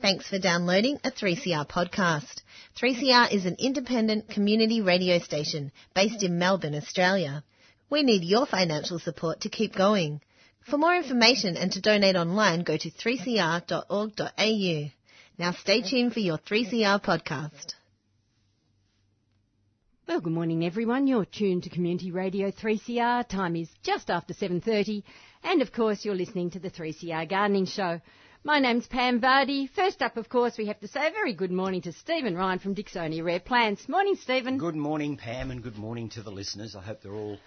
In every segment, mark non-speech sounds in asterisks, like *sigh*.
Thanks for downloading a 3CR podcast. 3CR is an independent community radio station based in Melbourne, Australia. We need your financial support to keep going. For more information and to donate online, go to 3cr.org.au. Now stay tuned for your 3CR podcast. Well, good morning everyone. You're tuned to Community Radio 3CR. Time is just after 7.30 and of course you're listening to the 3CR Gardening Show. My name's Pam Vardy. First up, of course, we have to say a very good morning to Stephen Ryan from Dicksonia Rare Plants. Morning, Stephen. Good morning, Pam, and good morning to the listeners. I hope they're all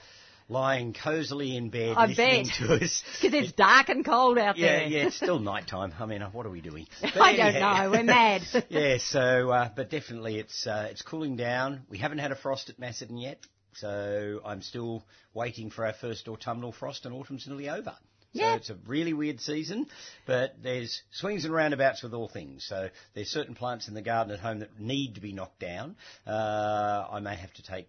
lying cosily in bed I listening bet. to us. Because it's dark and cold out Yeah, there. yeah, it's still night time. I mean, what are we doing? *laughs* But I don't know. We're mad. *laughs* yeah, so, uh, but definitely it's, uh, it's cooling down. We haven't had a frost at Macedon yet, so I'm still waiting for our first autumnal frost and autumn's nearly over. So Yeah. it's a really weird season, but there's swings and roundabouts with all things. So there's certain plants in the garden at home that need to be knocked down. Uh, I may have to take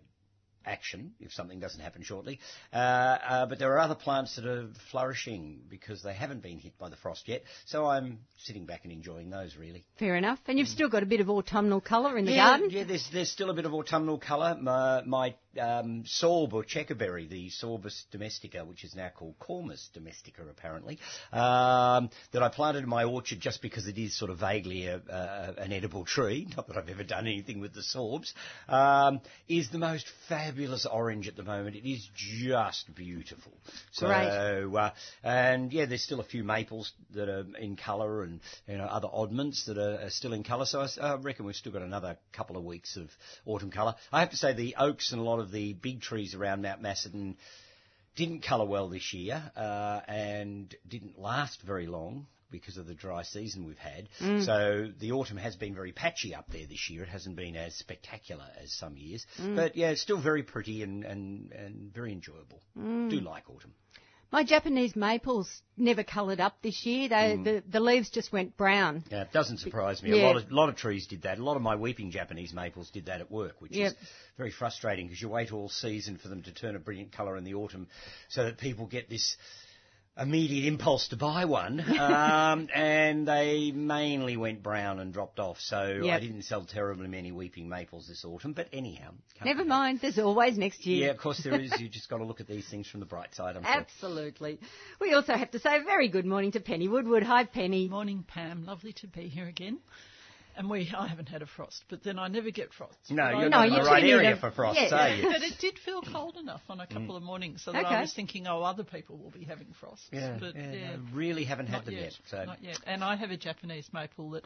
action if something doesn't happen shortly. Uh, uh, but there are other plants that are flourishing because they haven't been hit by the frost yet. So I'm sitting back and enjoying those really. Fair enough. And you've still got a bit of autumnal colour in the yeah, garden. Yeah, there's there's still a bit of autumnal colour. My, my um, sorb or checkerberry, the Sorbus domestica, which is now called Cormus domestica apparently, um, that I planted in my orchard just because it is sort of vaguely a, a, an edible tree. *laughs* Not that I've ever done anything with the sorbs. Um, is the most fabulous orange at the moment. It is just beautiful. So, Great. uh, and yeah, there's still a few maples that are in colour and you know other oddments that are, are still in colour. So I reckon we've still got another couple of weeks of autumn colour. I have to say the oaks and a lot of the big trees around Mount Macedon didn't colour well this year uh, and didn't last very long because of the dry season we've had. Mm. So the autumn has been very patchy up there this year. It hasn't been as spectacular as some years. Mm. But yeah, it's still very pretty and, and, and very enjoyable. Mm. Do like autumn. My Japanese maples never coloured up this year. They, Mm. the, the leaves just went brown. Yeah, it doesn't surprise me. Yeah. A lot of lot of trees did that. A lot of my weeping Japanese maples did that at work, which Yep. is very frustrating because you wait all season for them to turn a brilliant colour in the autumn, so that people get this immediate impulse to buy one, *laughs* um, and they mainly went brown and dropped off. So I didn't sell terribly many weeping maples this autumn. But anyhow, Never be mind. There's always next year. Yeah, of course there is. *laughs* You just got to look at these things from the bright side. I'm sure. Absolutely. We also have to say a very good morning to Penny Woodward. Hi, Penny. Morning, Pam. Lovely to be here again. And we, I haven't had a frost, but then I never get frosts. No, you're No, not in you the two right need area a- for frost, yeah. are you? But it did feel cold enough on a couple of mornings so that Okay. I was thinking, oh, other people will be having frosts. Yeah, but yeah, yeah, no, really haven't had not them yet. yet. So Not yet. And I have a Japanese maple that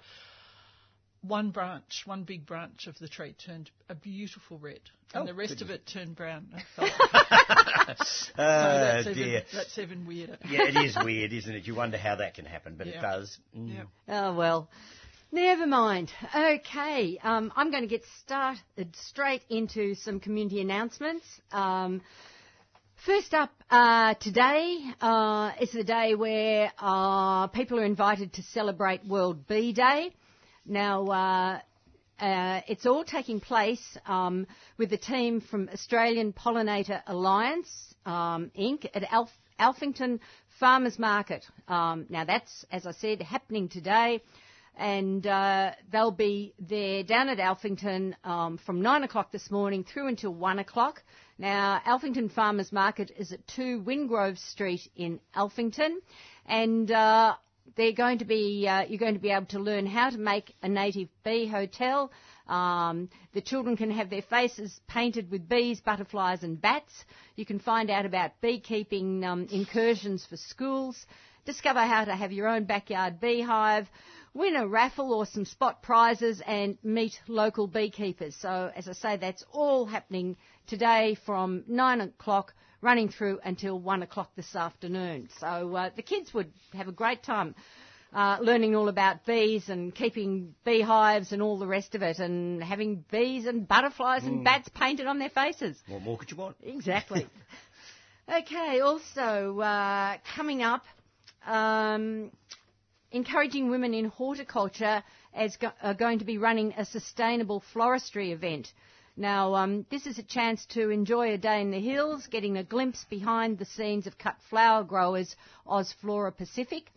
one branch, one big branch of the tree turned a beautiful red, and Oh, the rest of it turned brown. I *laughs* felt. *laughs* so oh that's, even, dear. that's even weirder. yeah, it is *laughs* weird, isn't it? You wonder how that can happen, but it does. Mm. Yeah. Oh, well. Never mind. Okay, um, I'm going to get started straight into some community announcements. Um, first up, uh, today uh, is the day where uh, people are invited to celebrate World Bee Day. Now, uh, uh, it's all taking place um, with the team from Australian Pollinator Alliance um, Inc. at Alf- Alphington Farmers Market. Um, now, that's, as I said, happening today. And uh, they'll be there down at Alphington um, from 9 o'clock this morning through until 1 o'clock. Now, Alphington Farmers Market is at 2 Wingrove Street in Alphington. And uh, they're going to be, uh, you're going to be able to learn how to make a native bee hotel. Um, the children can have their faces painted with bees, butterflies, and bats. You can find out about beekeeping um, incursions for schools. Discover how to have your own backyard beehive. Win a raffle or some spot prizes and meet local beekeepers. So, as I say, that's all happening today from 9 o'clock running through until 1 o'clock this afternoon. So, uh, the kids would have a great time uh, learning all about bees and keeping beehives and all the rest of it, and having bees and butterflies and bats painted on their faces. What more could you want? Exactly. *laughs* okay, also uh, coming up, um, encouraging women in horticulture as go- are going to be running a sustainable floristry event. Now, um, this is a chance to enjoy a day in the hills, getting a glimpse behind the scenes of cut flower growers Osflora Pacific.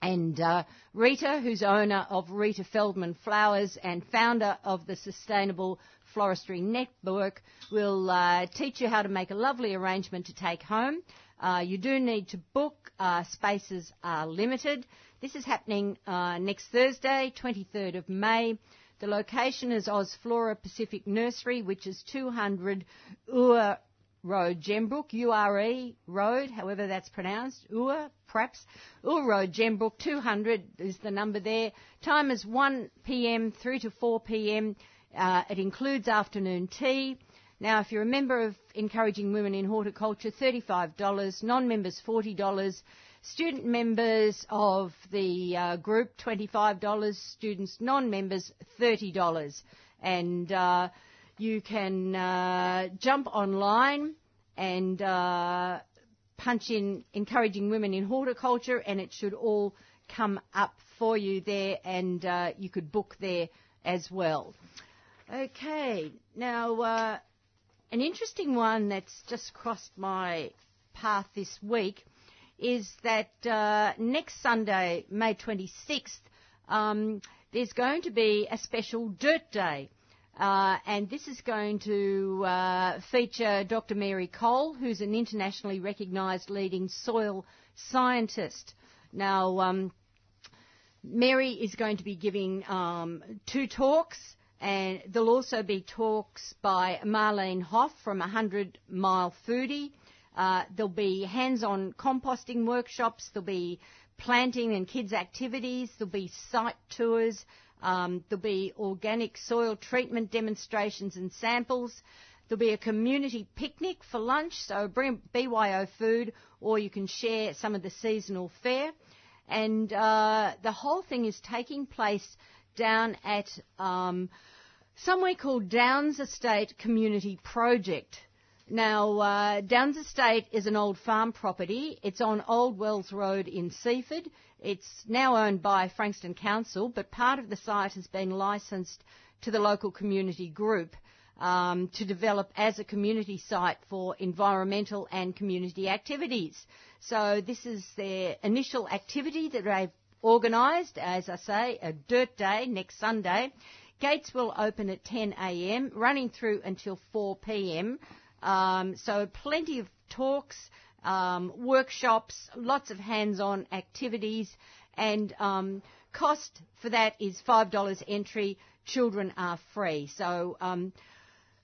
And uh, Rita, who's owner of Rita Feldman Flowers and founder of the Sustainable Floristry Network, will uh, teach you how to make a lovely arrangement to take home. Uh, you do need to book. Uh, spaces are limited. This is happening uh, next Thursday, 23rd of May. The location is Ozflora Pacific Nursery, which is 200 Ua Road, Gembrook, URE Road, however that's pronounced, Ua, perhaps. Ua Road, Gembrook, 200 is the number there. Time is 1 p.m. through to 4 p.m. Uh, it includes afternoon tea. Now, if you're a member of Encouraging Women in Horticulture, $35, non-members $40, student members of the uh, group $25, students non-members $30. And uh, you can uh, jump online and uh, punch in encouraging women in horticulture, and it should all come up for you there, and uh, you could book there as well. Okay, now uh, an interesting one that's just crossed my path this week is that uh, next Sunday, May 26th, um, there's going to be a special Dirt Day. Uh, and this is going to uh, feature Dr. Mary Cole, who's an internationally recognised leading soil scientist. Now, um, Mary is going to be giving um, two talks, and there'll also be talks by Marlene Hoff from 100 Mile Foodie. Uh, there'll be hands-on composting workshops. There'll be planting and kids' activities. There'll be site tours. Um, there'll be organic soil treatment demonstrations and samples. There'll be a community picnic for lunch, so bring BYO food, or you can share some of the seasonal fare. And uh, the whole thing is taking place down at um, somewhere called Downs Estate Community Project. Now, uh, Downs Estate is an old farm property. It's on Old Wells Road in Seaford. It's now owned by Frankston Council, but part of the site has been licensed to the local community group um, to develop as a community site for environmental and community activities. So this is their initial activity that they've organised, as I say, a dirt day next Sunday. Gates will open at 10am, running through until 4pm. Um, so plenty of talks, um, workshops, lots of hands-on activities, and um, cost for that is five dollars entry. Children are free. So um,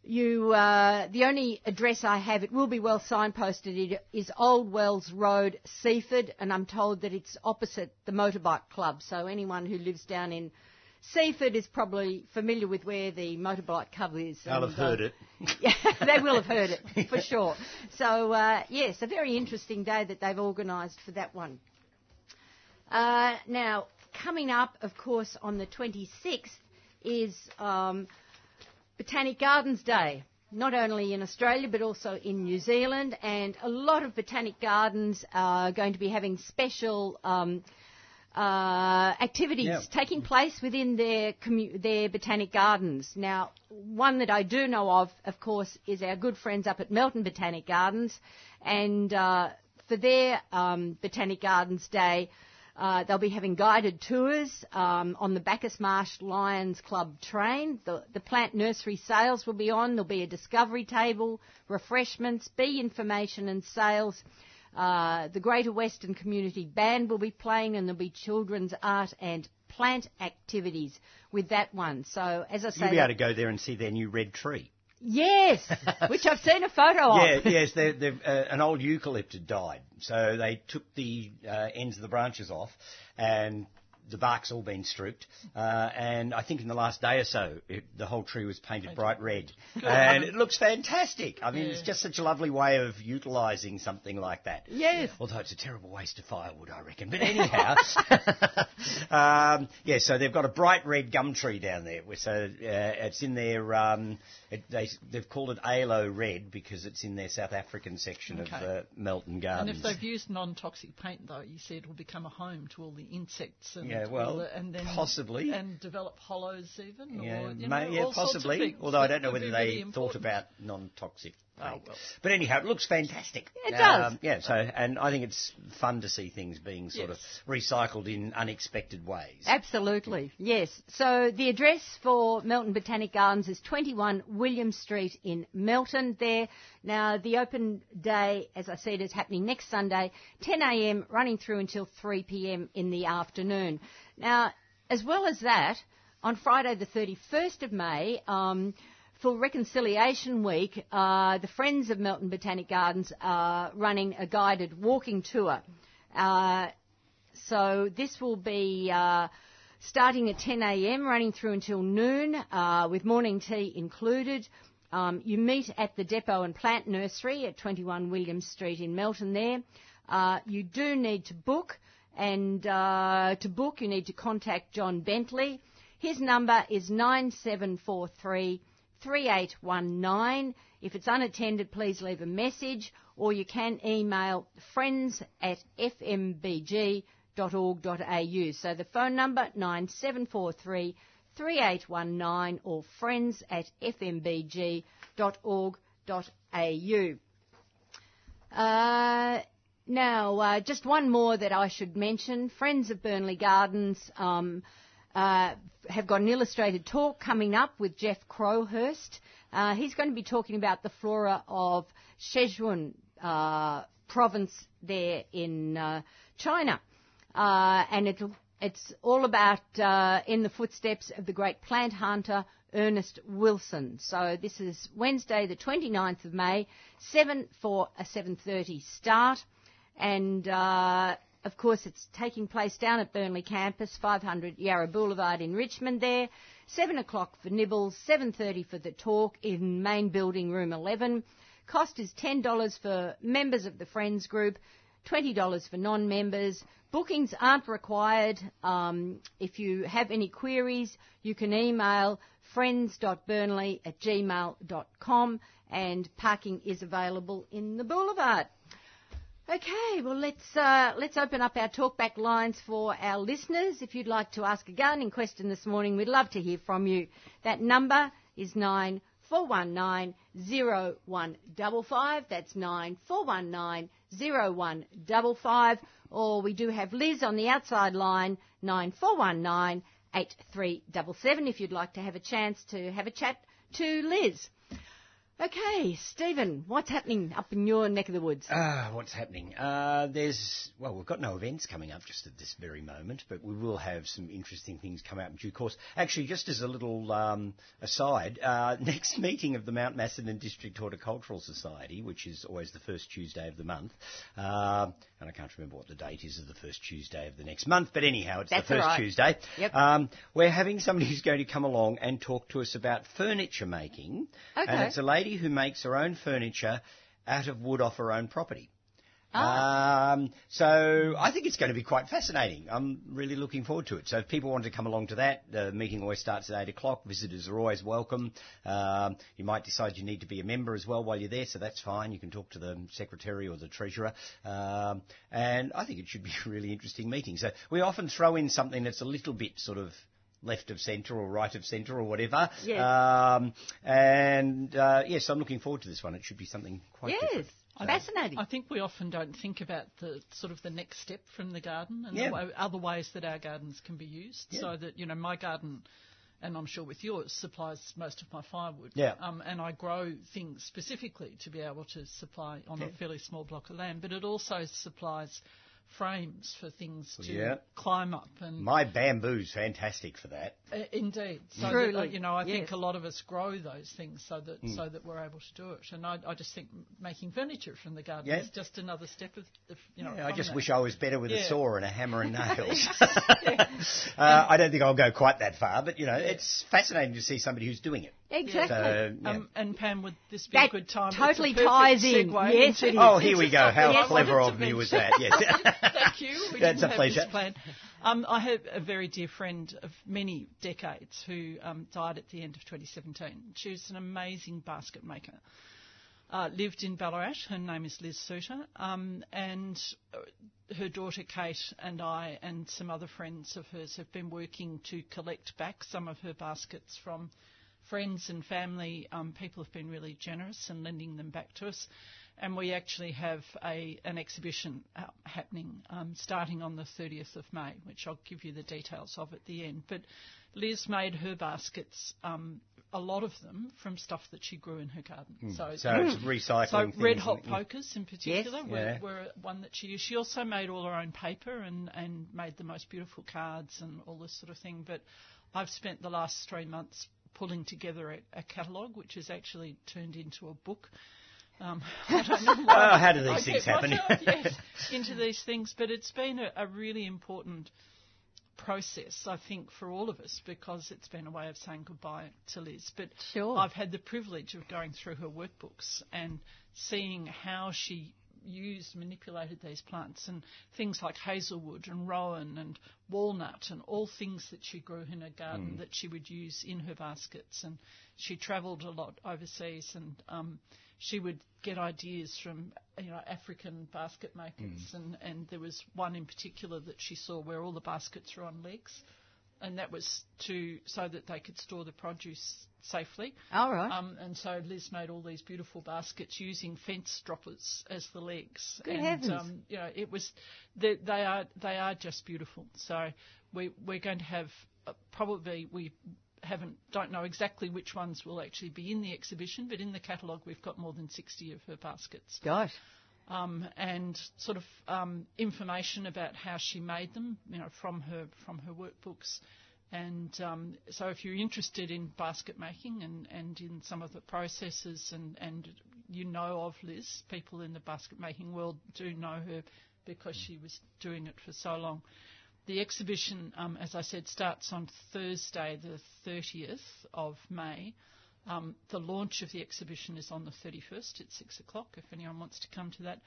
you, uh, the only address I have, it will be well signposted. It is Old Wells Road, Seaford, and I'm told that it's opposite the motorbike club. So anyone who lives down in Seaford is probably familiar with where the motorbike club is. They'll have heard uh, it. *laughs* yeah, they will have heard it *laughs* for sure. So uh, yes, a very interesting day that they've organised for that one. Uh, now, coming up, of course, on the 26th is um, Botanic Gardens Day. Not only in Australia but also in New Zealand, and a lot of botanic gardens are going to be having special um, uh, activities Yeah. taking place within their commu- their botanic gardens. Now, one that I do know of, of course, is our good friends up at Melton Botanic Gardens, and uh, for their um, Botanic Gardens Day. Uh, they'll be having guided tours um, on the Bacchus Marsh Lions Club train. The, the plant nursery sales will be on. There'll be a discovery table, refreshments, bee information and sales. Uh, the Greater Western Community Band will be playing, and there'll be children's art and plant activities with that one. So, as I say, You'll be able to go there and see their new red tree. yes, *laughs* which I've seen a photo of. Yeah, *laughs* yes, they're, they've, uh, an old eucalypt had died, so they took the uh, ends of the branches off, and the bark's all been stripped. Uh, and I think in the last day or so, it, the whole tree was painted bright red, and it looks fantastic. I mean, it's just such a lovely way of utilising something like that. Yes. Although it's a terrible waste of firewood, I reckon. But anyhow, *laughs* um, yeah. So they've got a bright red gum tree down there. So uh, it's in their. Um, it, they, they've called it Aloe red because it's in their South African section Okay. of uh, Melton Gardens. And if they've used non-toxic paint, though, you see it will become a home to all the insects and Yeah, all well, and then possibly. and develop hollows even. yeah, or, you may- yeah, all sorts of possibly. Although I don't know whether they really thought about non-toxic paint. well. But anyhow, it looks fantastic. It does. Um, yeah. So, and I think it's fun to see things being sort Yes. of recycled in unexpected ways. Absolutely, yes. So the address for Melton Botanic Gardens is 21 William Street in Melton there. Now the open day, as I said, is happening next Sunday, 10am running through until 3pm in the afternoon. Now, as well as that, on Friday the 31st of May, um, for Reconciliation Week, uh, the Friends of Melton Botanic Gardens are running a guided walking tour. Uh, so this will be uh, starting at 10 a.m., running through until noon, uh, with morning tea included. Um, you meet at the Depot and Plant Nursery at 21 Williams Street in Melton there. Uh, you do need to book, and uh, to book you need to contact John Bentley. His number is 9743 3819. If it's unattended, please leave a message, or you can email friends at fmbg.org.au. So the phone number 9743 3819 or friends at fmbg.org.au. Uh, now, uh, just one more that I should mention. Friends of Burnley Gardens um, uh, have got an illustrated talk coming up with Jeff Crowhurst. Uh, he's going to be talking about the flora of Sichuan uh, province there in uh, China. Uh, and it, it's all about uh, in the footsteps of the great plant hunter Ernest Wilson. So this is Wednesday, the 29th of May, 7 for a 7:30 start, and uh, of course it's taking place down at Burnley campus, 500 Yarra Boulevard in Richmond. There, 7 o'clock for nibbles, 7:30 for the talk in main building room 11. Cost is $10 for members of the Friends group, $20 for non-members. Bookings aren't required. Um, if you have any queries, you can email friends.burnley at gmail.com and parking is available in the boulevard. Okay, well let's uh, let's open up our talkback lines for our listeners. If you'd like to ask a gardening question this morning, we'd love to hear from you. That number is nine four one nine zero one double five. That's nine four one nine zero one double five. Or we do have Liz on the outside line nine four one nine eight three double seven. If you'd like to have a chance to have a chat to Liz. Okay, Stephen, what's happening up in your neck of the woods? Ah, what's happening? Uh, there's well, we've got no events coming up just at this very moment, but we will have some interesting things come out in due course. Actually, just as a little um, aside, uh, *laughs* next meeting of the Mount Macedon District Horticultural Society, which is always the first Tuesday of the month, uh, and I can't remember what the date is of the first Tuesday of the next month, but anyhow, it's That's the first right. Tuesday. Yep. Um, we're having somebody *laughs* who's going to come along and talk to us about furniture making, and it's a lady who makes her own furniture out of wood off her own property. Ah. Um, so I think it's going to be quite fascinating. I'm really looking forward to it. So if people want to come along to that, the meeting always starts at 8 o'clock. Visitors are always welcome. Um, you might decide you need to be a member as well while you're there, so that's fine. You can talk to the secretary or the treasurer. Um, and I think it should be a really interesting meeting. So we often throw in something that's a little bit sort of left of centre or right of centre or whatever. Yes. Um, and uh, yes, I'm looking forward to this one. It should be something quite yes, different. Fascinating. I think we often don't think about the sort of the next step from the garden and Yeah. the way, other ways that our gardens can be used. Yeah. So that you know my garden, and I'm sure with yours, supplies most of my firewood. Yeah. Um, and I grow things specifically to be able to supply on a fairly small block of land, but it also supplies frames for things to Yeah. climb up and My bamboo's fantastic for that. uh, indeed. So Truly, that, uh, you know, I think a lot of us grow those things so that Hmm. so that we're able to do it. And I, I just think making furniture from the garden Yeah. is just another step of, of you know. Yeah, I just that. wish I was better with a saw and a hammer and *laughs* nails. *laughs* uh, I don't think I'll go quite that far, but you know, it's fascinating to see somebody who's doing it. Exactly. So, yeah. Um, and Pam, would this be That a good time? It's a totally ties in. segue Yes, into- it is. oh, here we go. How something I clever of to me was that? Yes. *laughs* Thank you. We That's didn't a have pleasure. This plan. Um, I have a very dear friend of many decades who um, died at the end of 2017. She was an amazing basket maker. Uh, lived in Ballarat. Her name is Liz Suter. Um, and uh, her daughter Kate and I and some other friends of hers have been working to collect back some of her baskets from friends and family, um, people have been really generous in lending them back to us. And we actually have a, an exhibition uh, happening um, starting on the 30th of May, which I'll give you the details of at the end. But Liz made her baskets, um, a lot of them from stuff that she grew in her garden. So, so it's recycling. So things, red hot pokers in particular Yes. were, Yeah. were one that she used. She also made all her own paper and, and made the most beautiful cards and all this sort of thing. But I've spent the last three months pulling together a, a catalogue, which has actually turned into a book. Um, *laughs* I don't know why. Oh, how do these I things happen? myself, *laughs* yes, into these things, but it's been a, a really important process, I think, for all of us because it's been a way of saying goodbye to Liz. But Sure. I've had the privilege of going through her workbooks and seeing how she used, manipulated these plants and things like hazelwood and rowan and walnut and all things that she grew in her garden that she would use in her baskets. And she travelled a lot overseas and um, she would get ideas from you know African basket makers. And, and there was one in particular that she saw where all the baskets were on legs and that was to so that they could store the produce safely. All right. Um, and so Liz made all these beautiful baskets using fence droppers as the legs. Good and heavens. Um, you know, it was they, they are they are just beautiful. So we we're going to have uh, probably we haven't don't know exactly which ones will actually be in the exhibition, but in the catalogue we've got more than 60 of her baskets Gosh. Um, and sort of um, information about how she made them, you know, from her from her workbooks. And um, so, if you're interested in basket making and, and in some of the processes, and, and you know of Liz, people in the basket making world do know her because she was doing it for so long. The exhibition, um, as I said, starts on Thursday, the 30th of May. Um, the launch of the exhibition is on the 31st at 6 o'clock, if anyone wants to come to that.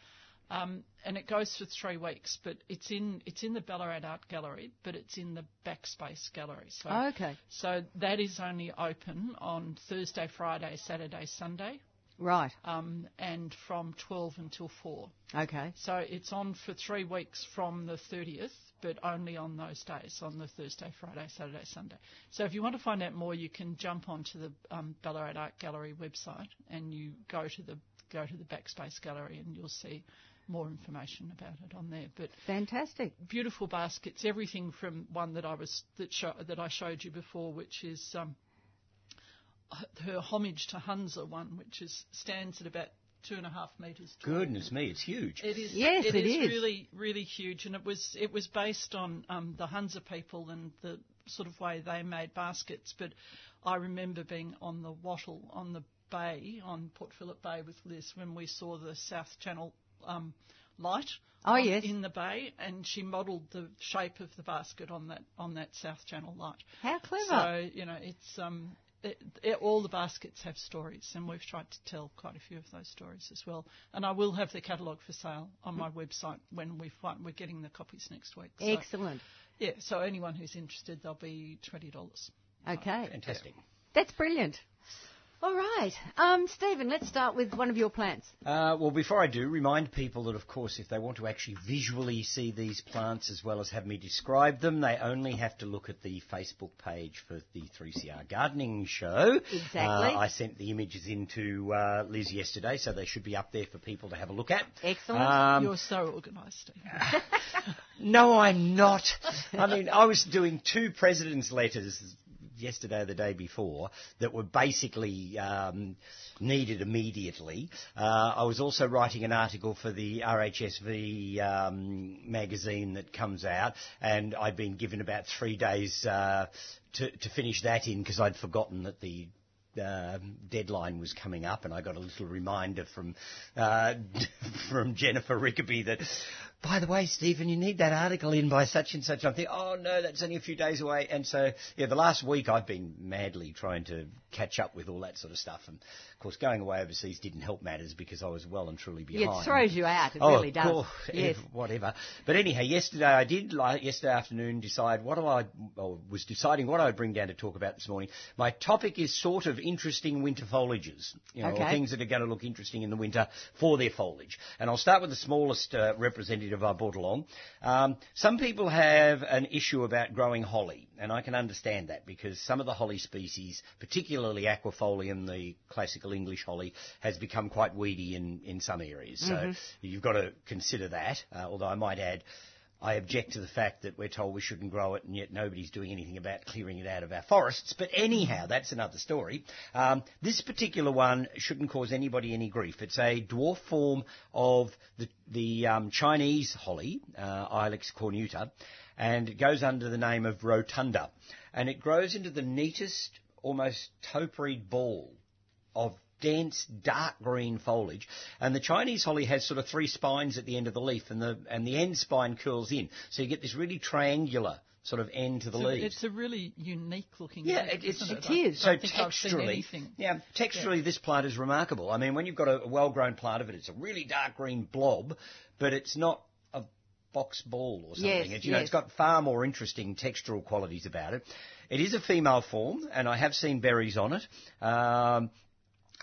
Um, and it goes for three weeks, but it's in it's in the Ballarat Art Gallery, but it's in the Backspace Gallery. So, Okay. so that is only open on Thursday, Friday, Saturday, Sunday, Right. um, and from 12 until 4. Okay. So it's on for three weeks from the 30th, but only on those days, on the Thursday, Friday, Saturday, Sunday. So if you want to find out more, you can jump onto the um, Ballarat Art Gallery website and you go to the go to the Backspace Gallery and you'll see more information about it on there. But Fantastic. beautiful baskets, everything from one that I was that show, that I showed you before, which is um, her homage to Hunza one, which is stands at about two and a half metres tall. Goodness me, it's huge. It is. Yes, it it is, is. really, really huge, and it was it was based on um, the Hunza people and the sort of way they made baskets. But I remember being on the wattle on the bay on Port Phillip Bay with Liz when we saw the South Channel um, light. Oh, on- yes. in the bay, and she modelled the shape of the basket on that on that South Channel light. How clever. So you know, it's um, it, it, all the baskets have stories, and we've tried to tell quite a few of those stories as well. And I will have the catalogue for sale on my website when we find we're getting the copies next week. So, Excellent. yeah, so anyone who's interested, they'll be twenty dollars. Okay. Fantastic. That's brilliant. All right. Um, Stephen, let's start with one of your plants. Uh, well, before I do, remind people that, of course, if they want to actually visually see these plants as well as have me describe them, they only have to look at the Facebook page for the 3CR Gardening Show. Exactly. Uh, I sent the images into uh, Liz yesterday, so they should be up there for people to have a look at. Excellent. Um, You're so organised, Stephen. *laughs* no, I'm not. I mean, I was doing two president's letters yesterday or the day before that were basically um, needed immediately. Uh, I was also writing an article for the RHSV um, magazine that comes out, and I'd been given about three days uh, to, to finish that in because I'd forgotten that the um deadline was coming up, and I got a little reminder from uh, *laughs* from Jennifer Rickaby that, by the way, Stephen, you need that article in by such and such. I'm thinking, oh no, that's only a few days away, and so yeah, the last week I've been madly trying to catch up with all that sort of stuff, and of course going away overseas didn't help matters because I was well and truly Yeah, behind. it throws you out. It oh, really does. course, Yes. ev- whatever. But anyhow, yesterday I did, like yesterday afternoon, decide what I, or was deciding what I'd bring down to talk about this morning. My topic is sort of interesting winter foliages, you know, or Okay. things that are going to look interesting in the winter for their foliage. And I'll start with the smallest uh, representative brought along. Um, some people have an issue about growing holly, and I can understand that because some of the holly species, particularly aquifolium, the classical English holly, has become quite weedy in, in some areas. So you've got to consider that. Uh, although I might add, I object to the fact that we're told we shouldn't grow it and yet nobody's doing anything about clearing it out of our forests. But anyhow, that's another story. Um, this particular one shouldn't cause anybody any grief. It's a dwarf form of the, the um, Chinese holly, uh, Ilex cornuta, and it goes under the name of rotunda. And it grows into the neatest, almost toperied ball of dense dark green foliage and the Chinese holly has sort of three spines at the end of the leaf and the and the end spine curls in so you get this really triangular sort of end to the It's a, leaves. it's a really unique looking Yeah, leaf, it- it's- isn't it I is. so don't think I've seen texturally, yeah, texturally this plant is remarkable. I mean, when you've got a, a well-grown plant of it, it's a really dark green blob, but it's not a box ball or something. Yes, It- you know, it's got far more interesting textural qualities about it. It is a female form, and I have seen berries on it. Um,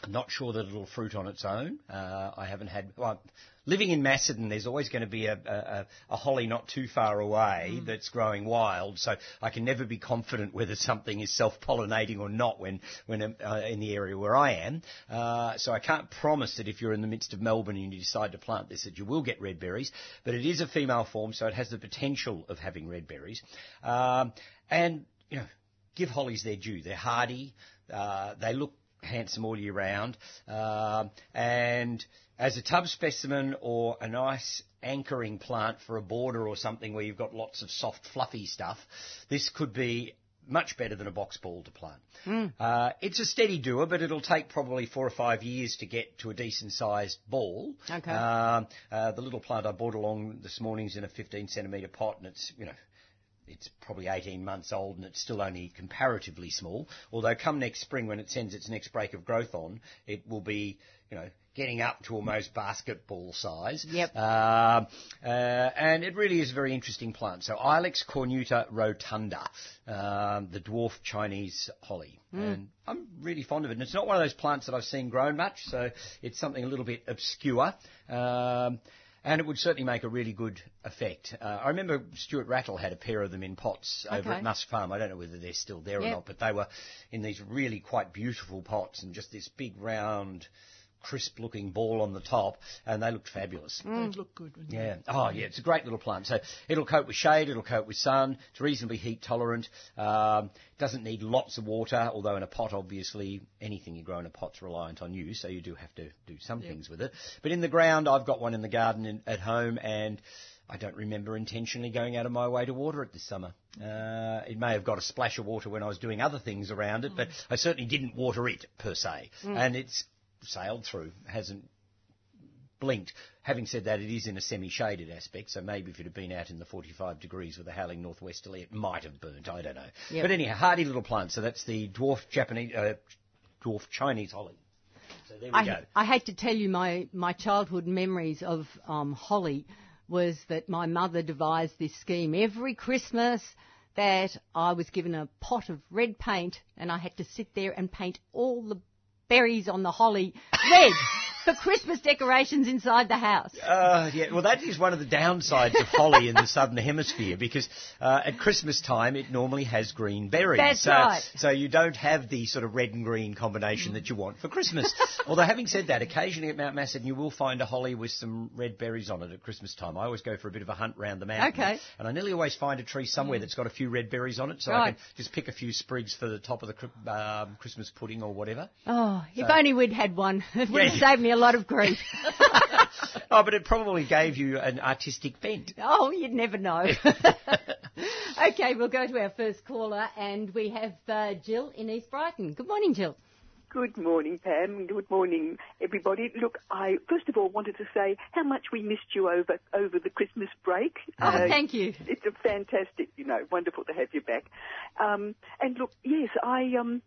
I'm not sure that it'll fruit on its own. Uh, I haven't had. Well, living in Macedon, there's always going to be a, a, a holly not too far away that's growing wild, so I can never be confident whether something is self-pollinating or not when when uh, in the area where I am. Uh, so I can't promise that if you're in the midst of Melbourne and you decide to plant this that you will get red berries. But it is a female form, so it has the potential of having red berries. Um, and you know, give hollies their due. They're hardy. Uh, they look handsome all year round. Um, and as a tub specimen or a nice anchoring plant for a border or something where you've got lots of soft, fluffy stuff, this could be much better than a box ball to plant. Uh, it's a steady doer, but it'll take probably four or five years to get to a decent sized ball. Okay. Um, uh, the little plant I brought along this morning's in a 15 centimetre pot, and it's you know it's probably 18 months old and it's still only comparatively small. Although come next spring when it sends its next break of growth on, it will be, you know, getting up to almost basketball size. Yep. Um, uh, and it really is a very interesting plant. So Ilex cornuta rotunda, um, the dwarf Chinese holly. And I'm really fond of it. And it's not one of those plants that I've seen grown much, so it's something a little bit obscure. Um, and it would certainly make a really good effect. Uh, I remember Stuart Rattle had a pair of them in pots over Okay. at Musk Farm. I don't know whether they're still there or not, but they were in these really quite beautiful pots and just this big round, crisp looking ball on the top, and they looked fabulous. They'd look good. they? Yeah. Oh, yeah. It's a great little plant. So it'll cope with shade. It'll cope with sun. It's reasonably heat tolerant. Um, doesn't need lots of water. Although in a pot, obviously, anything you grow in a pot's reliant on you. So you do have to do some things with it. But in the ground, I've got one in the garden in, at home, and I don't remember intentionally going out of my way to water it this summer. Uh, it may have got a splash of water when I was doing other things around it, but I certainly didn't water it per se. And it's sailed through, hasn't blinked. Having said that, it is in a semi-shaded aspect, so maybe if it had been out in the 45 degrees with a howling northwesterly, it might have burnt. I don't know. Yep. But anyhow, hardy little plant. So that's the dwarf Japanese, uh, dwarf Chinese holly. So there we go. I, I hate to tell you my, my childhood memories of um, holly was that my mother devised this scheme every Christmas that I was given a pot of red paint and I had to sit there and paint all the berries on the holly. Red for Christmas decorations inside the house. Uh, yeah, well, that is one of the downsides of holly in the southern hemisphere because uh, at Christmas time it normally has green berries. That's so, right. So you don't have the sort of red and green combination that you want for Christmas. Although having said that, occasionally at Mount Macedon you will find a holly with some red berries on it at Christmas time. I always go for a bit of a hunt round the mountain, Okay. and I nearly always find a tree somewhere that's got a few red berries on it, so I can just pick a few sprigs for the top of the um, Christmas pudding or whatever. Oh, if only we'd had one. *laughs* It would have Yeah. saved me a lot of grief. *laughs* oh, but it probably gave you an artistic bent. Oh, you'd never know. *laughs* okay, we'll go to our first caller, and we have uh, Jill in East Brighton. Good morning, Jill. Good morning, Pam. Good morning, everybody. Look, I first of all wanted to say how much we missed you over over the Christmas break. Oh, thank you. It's a fantastic, you know, wonderful to have you back. Um, and look, yes, I um,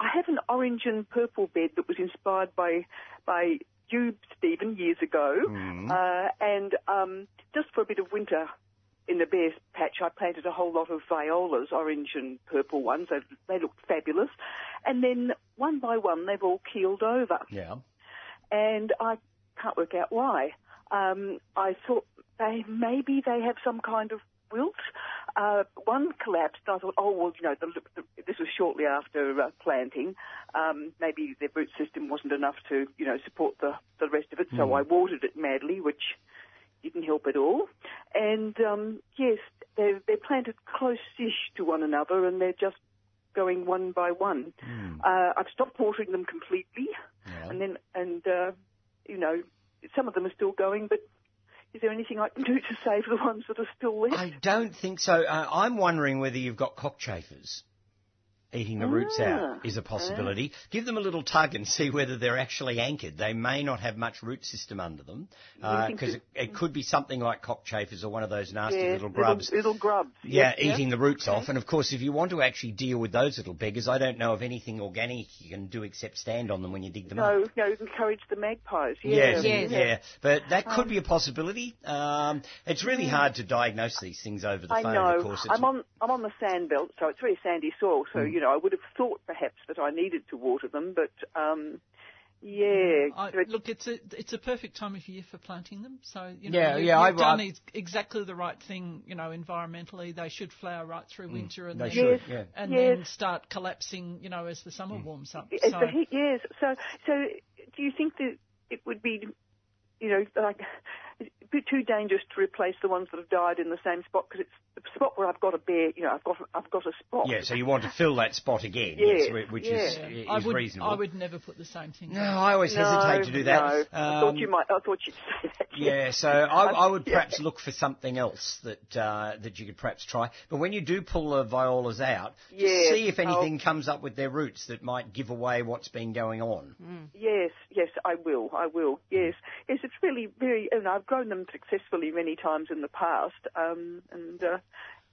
I have an orange and purple bed that was inspired by by you, Stephen, years ago, uh, and um, just for a bit of winter in the bare patch, I planted a whole lot of violas, orange and purple ones. They, they looked fabulous. And then one by one, they've all keeled over. Yeah. And I can't work out why. um, I thought they maybe they have some kind of wilt. Uh, one collapsed. and I thought, oh well, you know, the, the, this was shortly after uh, planting. Um, maybe their root system wasn't enough to, you know, support the the rest of it. So I watered it madly, which didn't help at all. And um, yes, they're they're planted close-ish to one another, and they're just going one by one. Uh, I've stopped watering them completely, Yeah. and then and uh, you know, some of them are still going, but. Is there anything I can do to save the ones that are still left? I don't think so. Uh, I'm wondering whether you've got cockchafers. Eating the roots Ah, out is a possibility. Give them a little tug and see whether they're actually anchored. They may not have much root system under them because that- it, it could be something like cockchafers or one of those nasty Yeah, little grubs. Little, grubs. Yeah, Yep, yep. eating the roots off. And of course, if you want to actually deal with those little beggars, I don't know of anything organic you can do except stand on them when you dig them No, up. no, encourage the magpies. Yeah. Yes, Yes. yeah. But that could be a possibility. Um, it's really hard to diagnose these things over the I phone, know. of course. It's, I'm on I'm on the sand belt, so it's very sandy soil. So Mm. you know, I would have thought perhaps that I needed to water them, but um, yeah. I, but- look, it's a it's a perfect time of year for planting them. So you know, Yeah, you, yeah, you've I- done I- ex- exactly the right thing. You know, environmentally, they should flower right through winter and Mm. they then, should, yeah. and Yes. then start collapsing. You know, as the summer warms up. It's So the heat, yes. So, so do you think that it would be, you know, like a bit too dangerous to replace the ones that have died in the same spot because it's the spot where I've got a bare, you know, I've got I've got a spot. Yeah, so you want to fill that spot again, Yeah, yes, which is, yeah. is I would reasonable. I would never put the same thing. No. I always No, hesitate to do that. No. I thought Um, you might. I thought you'd say that. Yeah, so I, I would *laughs* Yeah. perhaps look for something else that uh, that you could perhaps try. But when you do pull the violas out, just see if anything I'll- comes up with their roots that might give away what's been going on. Yes, yes, I will. I will. Yes, yes. It's really very. And I've grown them successfully many times in the past. Um, and uh,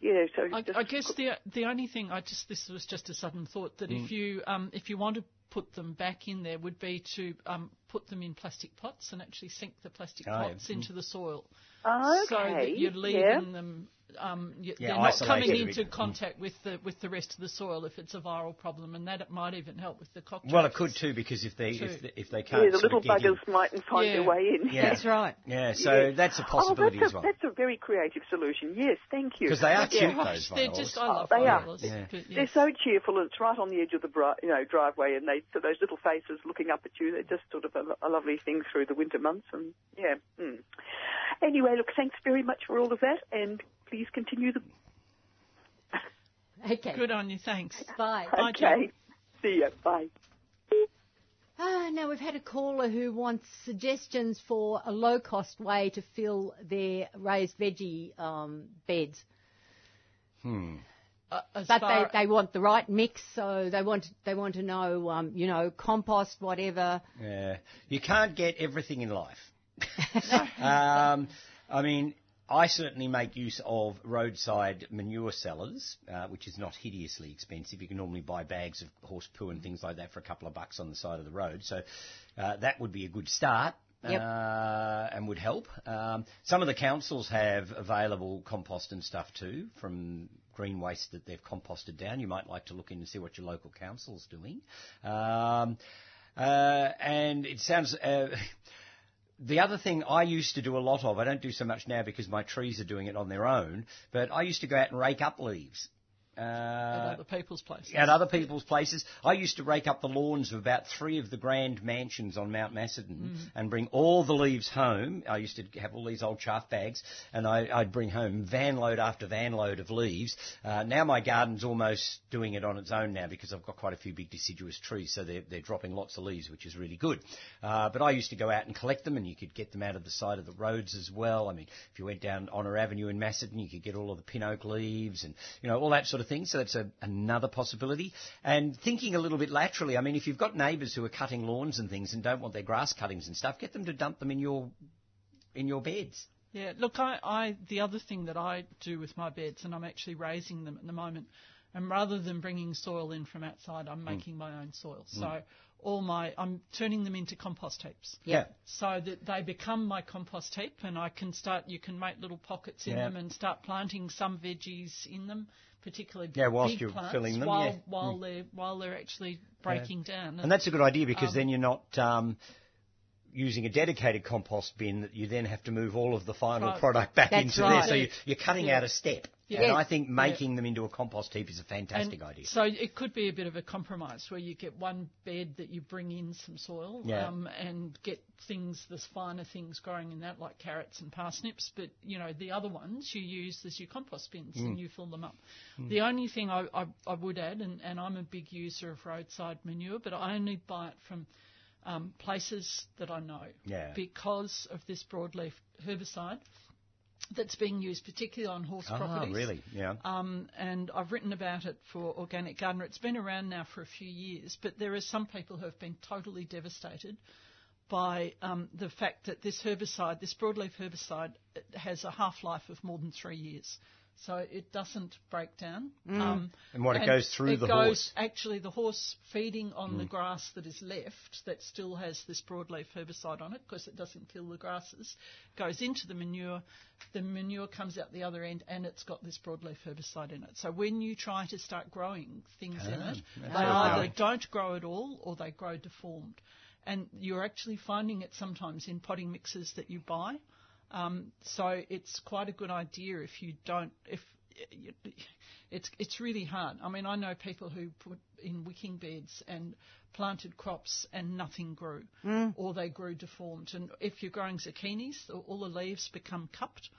yeah, so I, just- I guess the the only thing I just this was just a sudden thought that Mm. if you um, if you want to put them back in there would be to um, put them in plastic pots and actually sink the plastic Oh, yeah. pots into the soil okay. so that you're leaving yeah. them. Um, you, Yeah, they're not coming into bit. Mm. contact with the with the rest of the soil if it's a viral problem, and that it might even help with the cockroaches. Well, it could too because if they if they, if they can't Yeah, the little of get in- buggers mightn't find Yeah. their way in. Yeah. That's right. Yeah, so Yeah. that's a possibility oh, that's as well. A, that's a very creative solution. Yes, thank you. Because they are Yeah. cute, Gosh, those they're violas. just I Oh, love they are. violas. Yeah. but They're so cheerful, and it's right on the edge of the bri- you know driveway, and they so those little faces looking up at you. They're just sort of a, a lovely thing through the winter months, and yeah. Mm. Anyway, look, thanks very much for all of that, and please continue the. Okay. Good on you, thanks. Bye. Bye, Jill. Okay, see ya. Bye. Ah, now we've had a caller who wants suggestions for a low-cost way to fill their raised veggie um, beds. Uh, But they, they want the right mix, so they want they want to know, um, you know, compost, whatever. Yeah, you can't get everything in life. *laughs* um, I mean, I certainly make use of roadside manure sellers, uh, which is not hideously expensive. You can normally buy bags of horse poo and things like that for a couple of bucks on the side of the road. So uh, that would be a good start. Yep. Uh, and would help. Um, some of the councils have available compost and stuff too from green waste that they've composted down. You might like to look in and see what your local council's doing. Um, uh, and it sounds. *laughs* The other thing I used to do a lot of, I don't do so much now because my trees are doing it on their own, but I used to go out and rake up leaves. At Uh, other people's places. at other people's places. I used to rake up the lawns of about three of the grand mansions on Mount Macedon and bring all the leaves home. I used to have all these old chaff bags and I, I'd bring home van load after van load of leaves. Uh, now my garden's almost doing it on its own now because I've got quite a few big deciduous trees, so they're, they're dropping lots of leaves, which is really good. Uh, but I used to go out and collect them and you could get them out of the side of the roads as well. I mean, if you went down Honour Avenue in Macedon, you could get all of the pin oak leaves and, you know, all that sort of thing. So that's a, another possibility. And thinking a little bit laterally, I mean, if you've got neighbours who are cutting lawns and things and don't want their grass cuttings and stuff, get them to dump them in your in your beds. Yeah, look, I, I the other thing that I do with my beds, and I'm actually raising them at the moment, and rather than bringing soil in from outside, I'm mm. making my own soil. Mm. So all my, I'm turning them into compost heaps. Yeah. So that they become my compost heap, and I can start. You can make little pockets in Yeah. them and start planting some veggies in them, particularly Yeah, whilst big you're plants, filling them, while yeah. while they're while they're actually breaking down. And that's a good idea because Um, then you're not um, using a dedicated compost bin that you then have to move all of the final Right. product back into right. there. So you, you're cutting Yeah. out a step. Yeah. And. I think making them into a compost heap is a fantastic And idea. So it could be a bit of a compromise where you get one bed that you bring in some soil Yeah. um, and get things, the finer things growing in that, like carrots and parsnips. But you know the other ones you use as your compost bins Mm. and you fill them up. The only thing I, I, I would add, and, and I'm a big user of roadside manure, but I only buy it from um, places that I know Yeah. because of this broadleaf herbicide that's being used particularly on horse Ah, properties. really? Yeah. Um, and I've written about it for Organic Gardener. It's been around now for a few years, but there are some people who have been totally devastated by um, the fact that this herbicide, this broadleaf herbicide, has a half-life of more than three years. So it doesn't break down. Um, And what, it goes through it the goes, horse? Actually, the horse feeding on the grass that is left, that still has this broadleaf herbicide on it, because it doesn't kill the grasses, goes into the manure. The manure comes out the other end, and it's got this broadleaf herbicide in it. So when you try to start growing things in Ah, it, they either don't grow at all, or they grow deformed. And you're actually finding it sometimes in potting mixes that you buy. Um, so it's quite a good idea if you don't if it's it's really hard. I mean, I know people who put in wicking beds and planted crops and nothing grew, or they grew deformed. And if you're growing zucchinis, all the leaves become cupped.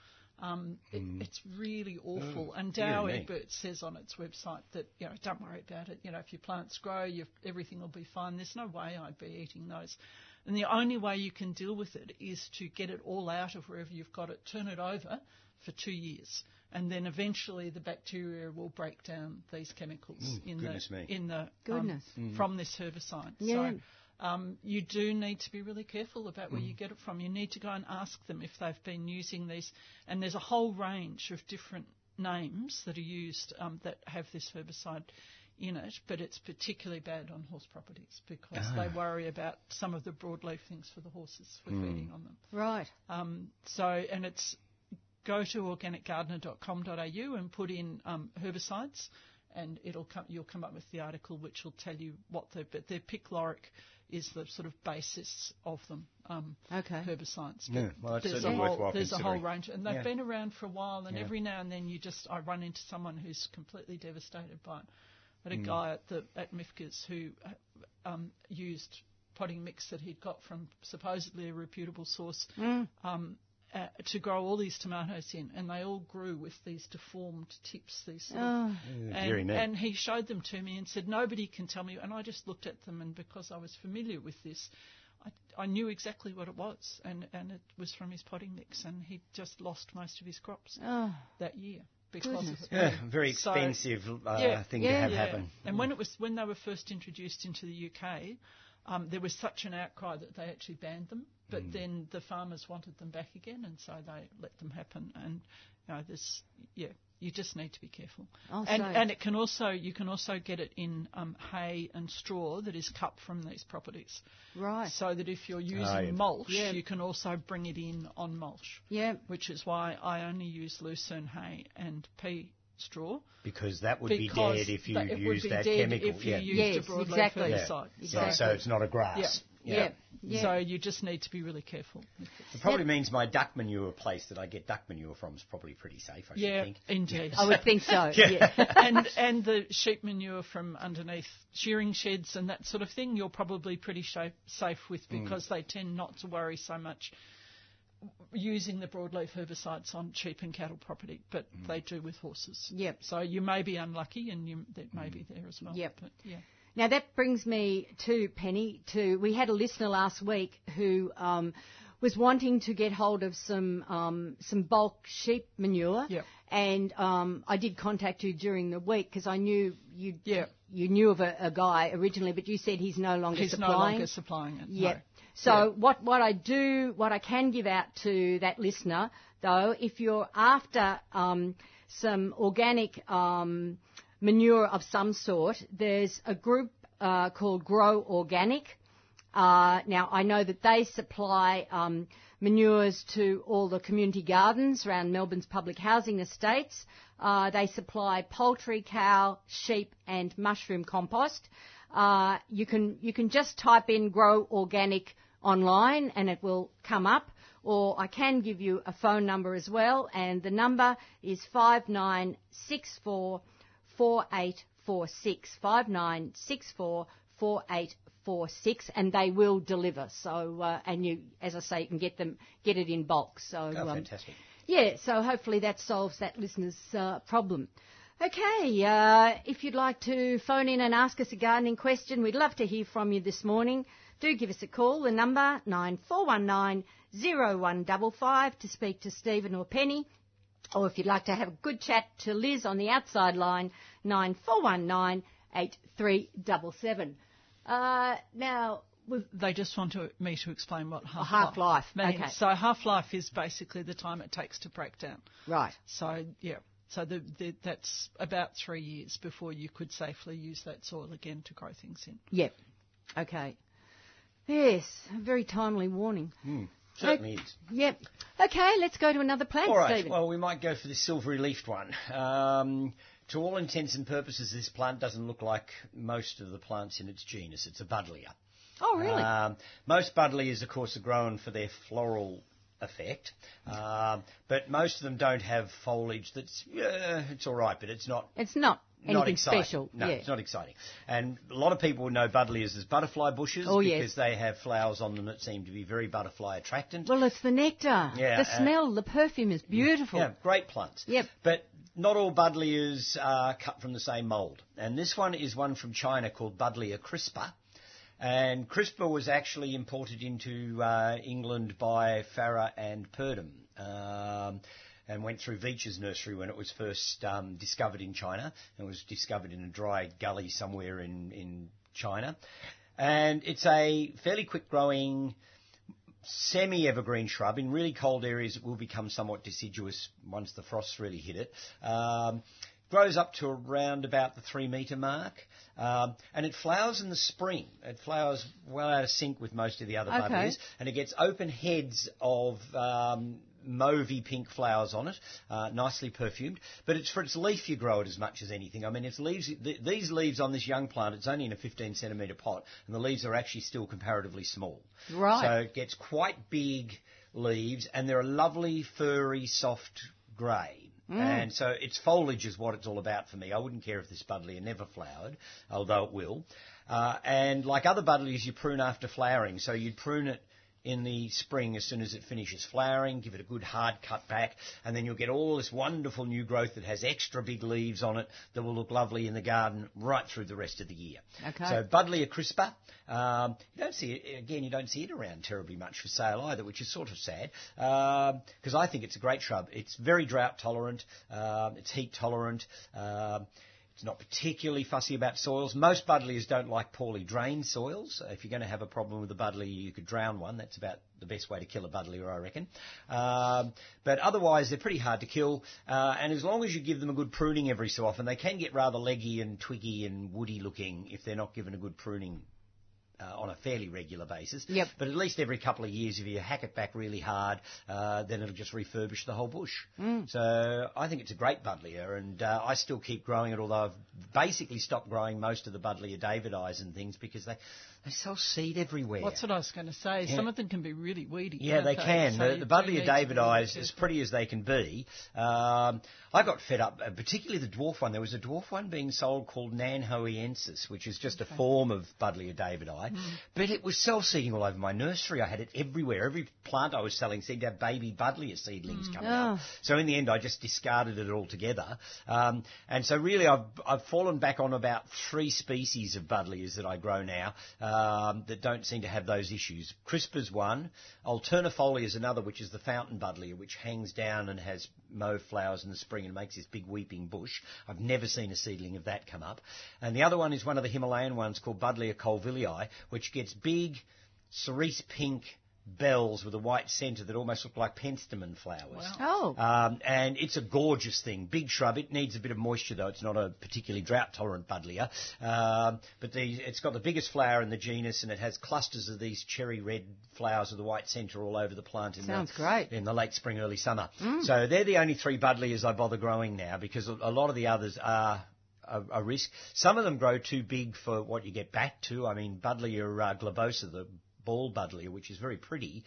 Um, it, It's really awful. and Dow dear. Egbert says on its website that you know don't worry about it. You know if your plants grow, everything will be fine. There's no way I'd be eating those. And the only way you can deal with it is to get it all out of wherever you've got it, turn it over for two years, and then eventually the bacteria will break down these chemicals in goodness the me. in the um, Goodness. from this herbicide. Yeah. So um, you do need to be really careful about where you get it from. You need to go and ask them if they've been using these. And there's a whole range of different names that are used um, that have this herbicide in it, but it's particularly bad on horse properties because they worry about some of the broadleaf things for the horses for feeding on them. Right. Um, so, and it's go to organicgardener.com.au and put in um, herbicides, and it'll come. You'll come up with the article which will tell you what they the but their picloram is the sort of basis of them. Um, Okay. herbicides. Yeah, well, it's there's a certainly whole, There's a whole range, and they've Yeah. been around for a while. And Yeah. every now and then, you just I run into someone who's completely devastated by it. I Mm. had a guy at the at Mifka's who uh, um, used potting mix that he'd got from supposedly a reputable source um, uh, to grow all these tomatoes in, and they all grew with these deformed tips. These sort of, very and, neat. and he showed them to me and said, "Nobody can tell me." And I just looked at them, and because I was familiar with this, I, I knew exactly what it was, and and it was from his potting mix, and he just lost most of his crops Oh, that year because Goodness. of it. Yeah, very So- expensive uh, Yeah. thing Yeah. to have yeah. happen. And when it was when they were first introduced into the UK, um, there was such an outcry that they actually banned them. But Mm. then the farmers wanted them back again, and so they let them happen. And you know, this, yeah, you just need to be careful. Oh, and so- and it can also you can also get it in um, hay and straw that is cut from these properties. right. So that if you're using Ah, yeah. mulch, Yeah. you can also bring it in on mulch. Yeah. Which is why I only use lucerne hay and pea straw Because that would be dead if you that- used that chemical. if you yeah. used Yes, a broadleaf exactly. yeah. herbicide. Yeah, so it's not a grass. Yeah. Yeah. So you just need to be really careful. It probably means my duck manure place that I get duck manure from is probably pretty safe, I should Yeah, think. indeed. I would think so. *laughs* yeah. *laughs* and and the sheep manure from underneath shearing sheds and that sort of thing, you're probably pretty safe safe with Mm. because they tend not to worry so much using the broadleaf herbicides on sheep and cattle property, but Mm. they do with horses. Yep. So you may be unlucky, and you that may be there as well. Yep. But yeah. Now that brings me to Penny. To we had a listener last week who um, was wanting to get hold of some um, some bulk sheep manure. Yep. And um, I did contact you during the week because I knew you Yeah. you knew of a, a guy originally, but you said he's no longer He's supplying. no longer supplying it. Yep. no. So Yeah. what, what I do, what I can give out to that listener, though, if you're after um, some organic um, manure of some sort, there's a group uh, called Grow Organic. Uh, now I know that they supply um, manures to all the community gardens around Melbourne's public housing estates. Uh, they supply poultry, cow, sheep, and mushroom compost. Uh, you can you can just type in grow organic online and it will come up. Or I can give you a phone number as well, and the number is 5964 4846. 5964 4846, and they will deliver. So, uh, and you, as I say, you can get them, get it in bulk. So, Oh, um, fantastic. yeah, so hopefully that solves that listener's uh, problem. Okay, uh, if you'd like to phone in and ask us a gardening question, we'd love to hear from you this morning. Do give us a call. The number 9419 0155 to speak to Stephen or Penny. Or if you'd like to have a good chat to Liz on the outside line, 9419 8377. Uh, now, we've, They just want to, me to explain what half half-life, means. okay. So half life is basically the time it takes to break down. right. So yeah, so the, the, that's about three years before you could safely use that soil again to grow things in. Yep. Okay. Yes, a very timely warning. Certainly is. Yep. Okay, let's go to another plant, All right. Stephen. Well, we might go for the silvery leafed one. Um, to all intents and purposes, this plant doesn't look like most of the plants in its genus. It's a buddleia. oh, really? Um, most buddleias, of course, are grown for their floral effect, um, but most of them don't have foliage that's, yeah, it's all right, but it's not it's not not exciting. special. No, yeah. it's not exciting. And a lot of people know buddleias as butterfly bushes Oh, yes. because they have flowers on them that seem to be very butterfly attractant. Well, it's the nectar. Yeah, the uh, smell, the perfume is beautiful. Yeah, great plants. Yep. But not all buddleias are cut from the same mould. And this one is one from China called Buddleia crispa. And crispa was actually imported into uh, England by Farrer and Purdom. Um, and went through Veitch's nursery when it was first um, discovered in China. It was discovered in a dry gully somewhere in, in China. And it's a fairly quick growing semi-evergreen shrub. In really cold areas, it will become somewhat deciduous once the frosts really hit it. Um, grows up to around about the three metre mark, um, and it flowers in the spring. It flowers well out of sync with most of the other Okay. and it gets open heads of um, mauvey pink flowers on it, uh, nicely perfumed. But it's for its leaf you grow it as much as anything. I mean, its leaves. Th- these leaves on this young plant, it's only in a 15 centimetre pot, and the leaves are actually still comparatively small. Right. So it gets quite big leaves, and they're a lovely, furry, soft grey. And so its foliage is what it's all about for me. I wouldn't care if this buddleia never flowered, although it will. Uh, and like other buddleias, you prune after flowering. So you'd prune it in the spring as soon as it finishes flowering, give it a good hard cut back, and then you'll get all this wonderful new growth that has extra big leaves on it that will look lovely in the garden right through the rest of the year. Okay. So Buddleia crispa. Um, you don't see it again. You don't see it around terribly much for sale either, which is sort of sad because I think it's a great shrub. It's very drought tolerant. Um, it's heat tolerant. It's not particularly fussy about soils. Most buddleias don't like poorly drained soils. If you're going to have a problem with a buddleia, you could drown one. That's about the best way to kill a buddleia, I reckon. Um, but otherwise, they're pretty hard to kill. Uh, and as long as you give them a good pruning every so often, they can get rather leggy and twiggy and woody looking if they're not given a good pruning uh, on a fairly regular basis. Yep. But at least every couple of years, if you hack it back really hard, uh, then it'll just refurbish the whole bush. So I think it's a great buddleia, and uh, I still keep growing it. Although I've basically stopped growing most of the buddleia Davidis and things because they they sell seed everywhere. That's what I was going to say. Yeah. Some of them can be really weedy. Yeah, they can. So the you the do Buddleia need to David eyes, as pretty as they can be. Um, I got fed up, uh, particularly the dwarf one. There was a dwarf one being sold called Nanhoensis, which is just a form of Buddleia Davidii. But it was self-seeding all over my nursery. I had it everywhere. Every plant I was selling seemed to have baby Buddleia seedlings coming up. Oh. So in the end, I just discarded it altogether. Um, and so really, I've, I've fallen back on about three species of Buddleias that I grow now um, that don't seem to have those issues. Crispa's one. Alternifolia is another, which is the fountain Buddleia, which hangs down and has mauve flowers in the spring and makes this big weeping bush. I've never seen a seedling of that come up. And the other one is one of the Himalayan ones called Buddleia colvilei, which gets big cerise pink bells with a white centre that almost look like penstemon flowers. Oh. Um, and it's a gorgeous thing. Big shrub. It needs a bit of moisture though. It's not a particularly drought tolerant buddleia. Um, but the, it's got the biggest flower in the genus and it has clusters of these cherry red flowers with a white centre all over the plant in, Sounds the, great. in the late spring, early summer. So they're the only three buddleias I bother growing now because a, a lot of the others are a, a risk. Some of them grow too big for what you get back to. I mean, Buddleia uh, globosa, the ball buddleia, which is very pretty,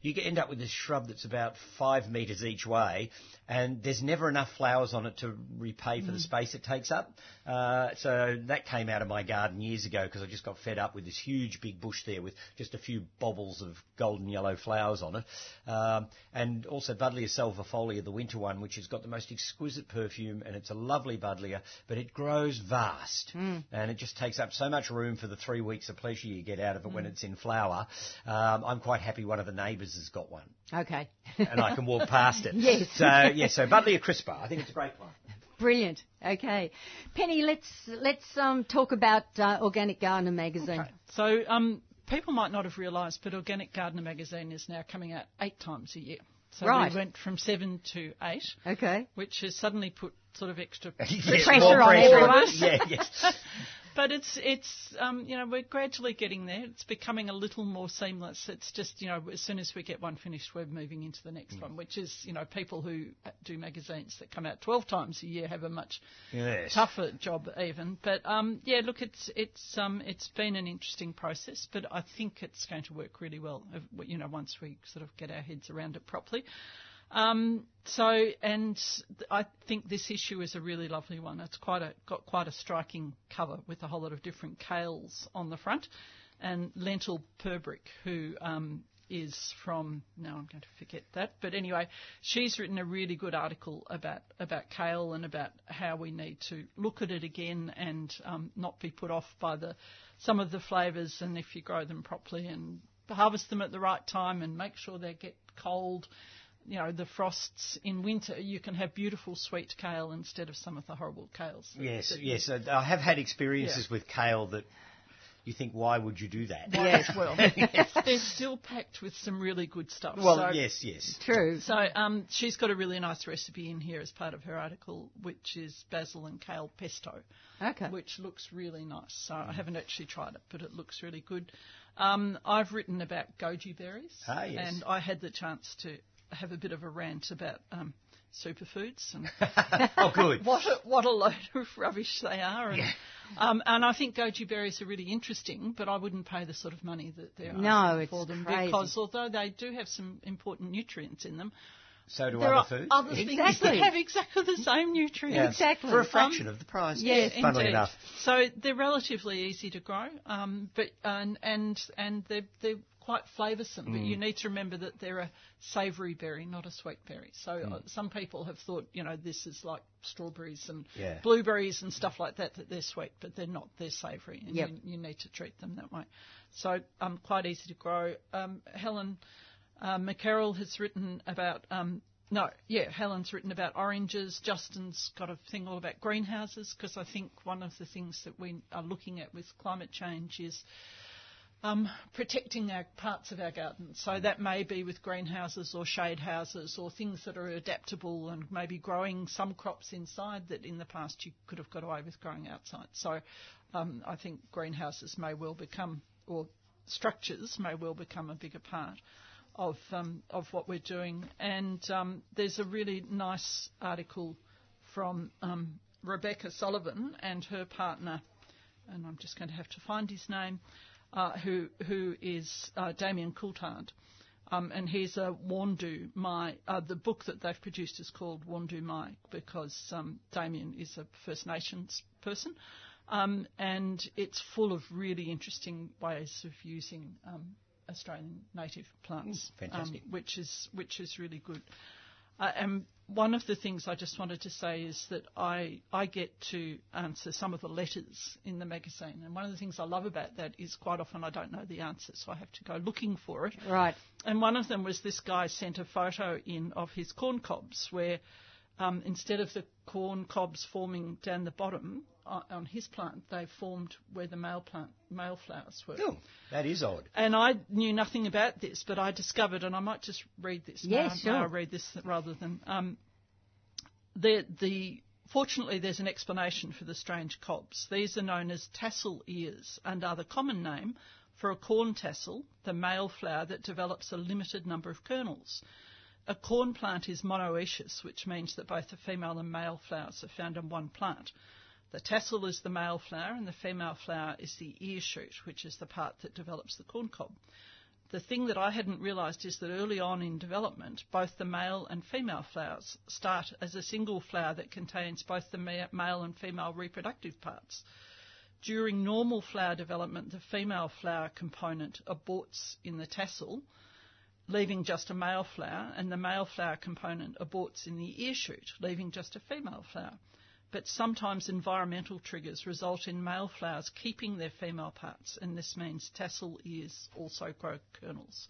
you end up with this shrub that's about five metres each way, and there's never enough flowers on it to repay for the space it takes up. Uh, so that came out of my garden years ago because I just got fed up with this huge big bush there with just a few bobbles of golden yellow flowers on it. Um, and also Buddleia salviifolia, the winter one, which has got the most exquisite perfume, and it's a lovely Buddleia, but it grows vast, and it just takes up so much room for the three weeks of pleasure you get out of it when it's in flower. Um, I'm quite happy one of the neighbours has got one, Okay. and I can walk past it. *laughs* Yes. So yeah, so Buddleia crispa, I think it's a great one. *laughs* Brilliant. Okay, Penny, let's let's um, talk about uh, Organic Gardener magazine. Okay. So um, people might not have realised, but Organic Gardener magazine is now coming out eight times a year. So Right. we went from seven to eight, Okay. which has suddenly put sort of extra *laughs* Yes, pressure more on everyone. *laughs* Yeah, yes. But it's it's um, you know we're gradually getting there. It's becoming a little more seamless. It's just you know as soon as we get one finished, we're moving into the next one, which is you know people who do magazines that come out 12 times a year have a much Yes. tougher job even. But um, yeah, look, it's it's um, it's been an interesting process, but I think it's going to work really well. uh, You know, once we sort of get our heads around it properly. Um, so, and I think this issue is a really lovely one. It's quite a got quite a striking cover with a whole lot of different kales on the front, and Lentil Purbrick, who um, is from now I'm going to forget that, but anyway, she's written a really good article about about kale and about how we need to look at it again and um, not be put off by the some of the flavours, and if you grow them properly and harvest them at the right time and make sure they get cold you know, the frosts in winter, you can have beautiful sweet kale instead of some of the horrible kales. that- Yes, that- yes. I have had experiences Yeah. with kale that you think, why would you do that? Yes, well, *laughs* they're still packed with some really good stuff. Well, so, yes, yes. True. So um, she's got a really nice recipe in here as part of her article, which is basil and kale pesto, Okay. which looks really nice. So I haven't actually tried it, but it looks really good. Um, I've written about goji berries, Ah, yes. and I had the chance to have a bit of a rant about um, superfoods and *laughs* oh, good. *laughs* what a, what a load of rubbish they are. And, um, and I think goji berries are really interesting, but I wouldn't pay the sort of money that they're No, asking for them crazy. because although they do have some important nutrients in them, So do there other foods. other things Exactly. that have exactly the same nutrients. Yeah. Exactly. For a fraction of the price. Yeah, Funnily indeed. enough. So they're relatively easy to grow, um, but and and and they're they're quite flavoursome. But Mm. you need to remember that they're a savoury berry, not a sweet berry. So uh, some people have thought, you know, this is like strawberries and Yeah. blueberries and stuff like that, that they're sweet, but they're not. They're savoury, and Yep. you, you need to treat them that way. So um, quite easy to grow. Um, Helen uh, McCarroll has written about. Um, no, yeah, Helen's written about oranges. Justin's got a thing all about greenhouses because I think one of the things that we are looking at with climate change is um, protecting our parts of our garden. So that may be with greenhouses or shade houses or things that are adaptable and maybe growing some crops inside that in the past you could have got away with growing outside. So um, I think greenhouses may well become, or structures may well become a bigger part of um, of what we're doing. And um, there's a really nice article from um, Rebecca Sullivan and her partner, and I'm just going to have to find his name, uh, who who is uh, Damien Coulthard. Um, and he's a Warndu Mai. Uh, the book that they've produced is called Warndu Mai because um, Damien is a First Nations person. Um, and it's full of really interesting ways of using um, Australian native plants, Mm, um, which is which is really good. Uh, and one of the things I just wanted to say is that I I get to answer some of the letters in the magazine, and one of the things I love about that is quite often I don't know the answer, so I have to go looking for it. Right. And one of them was this guy sent a photo in of his corn cobs where um, instead of the corn cobs forming down the bottom on his plant, they formed where the male plant male flowers were. Oh, that is odd. And I knew nothing about this, but I discovered, and I might just read this. May Yeah, sure. May I read this rather than um, the the. Fortunately, there's an explanation for the strange cobs. These are known as tassel ears and are the common name for a corn tassel, the male flower that develops a limited number of kernels. A corn plant is monoecious, which means that both the female and male flowers are found on one plant. The tassel is the male flower, and the female flower is the ear shoot, which is the part that develops the corn cob. the thing that I hadn't realised is that early on in development, both the male and female flowers start as a single flower that contains both the male and female reproductive parts. During normal flower development, the female flower component aborts in the tassel, leaving just a male flower, and the male flower component aborts in the ear shoot, leaving just a female flower. But sometimes environmental triggers result in male flowers keeping their female parts, and this means tassel ears also grow kernels.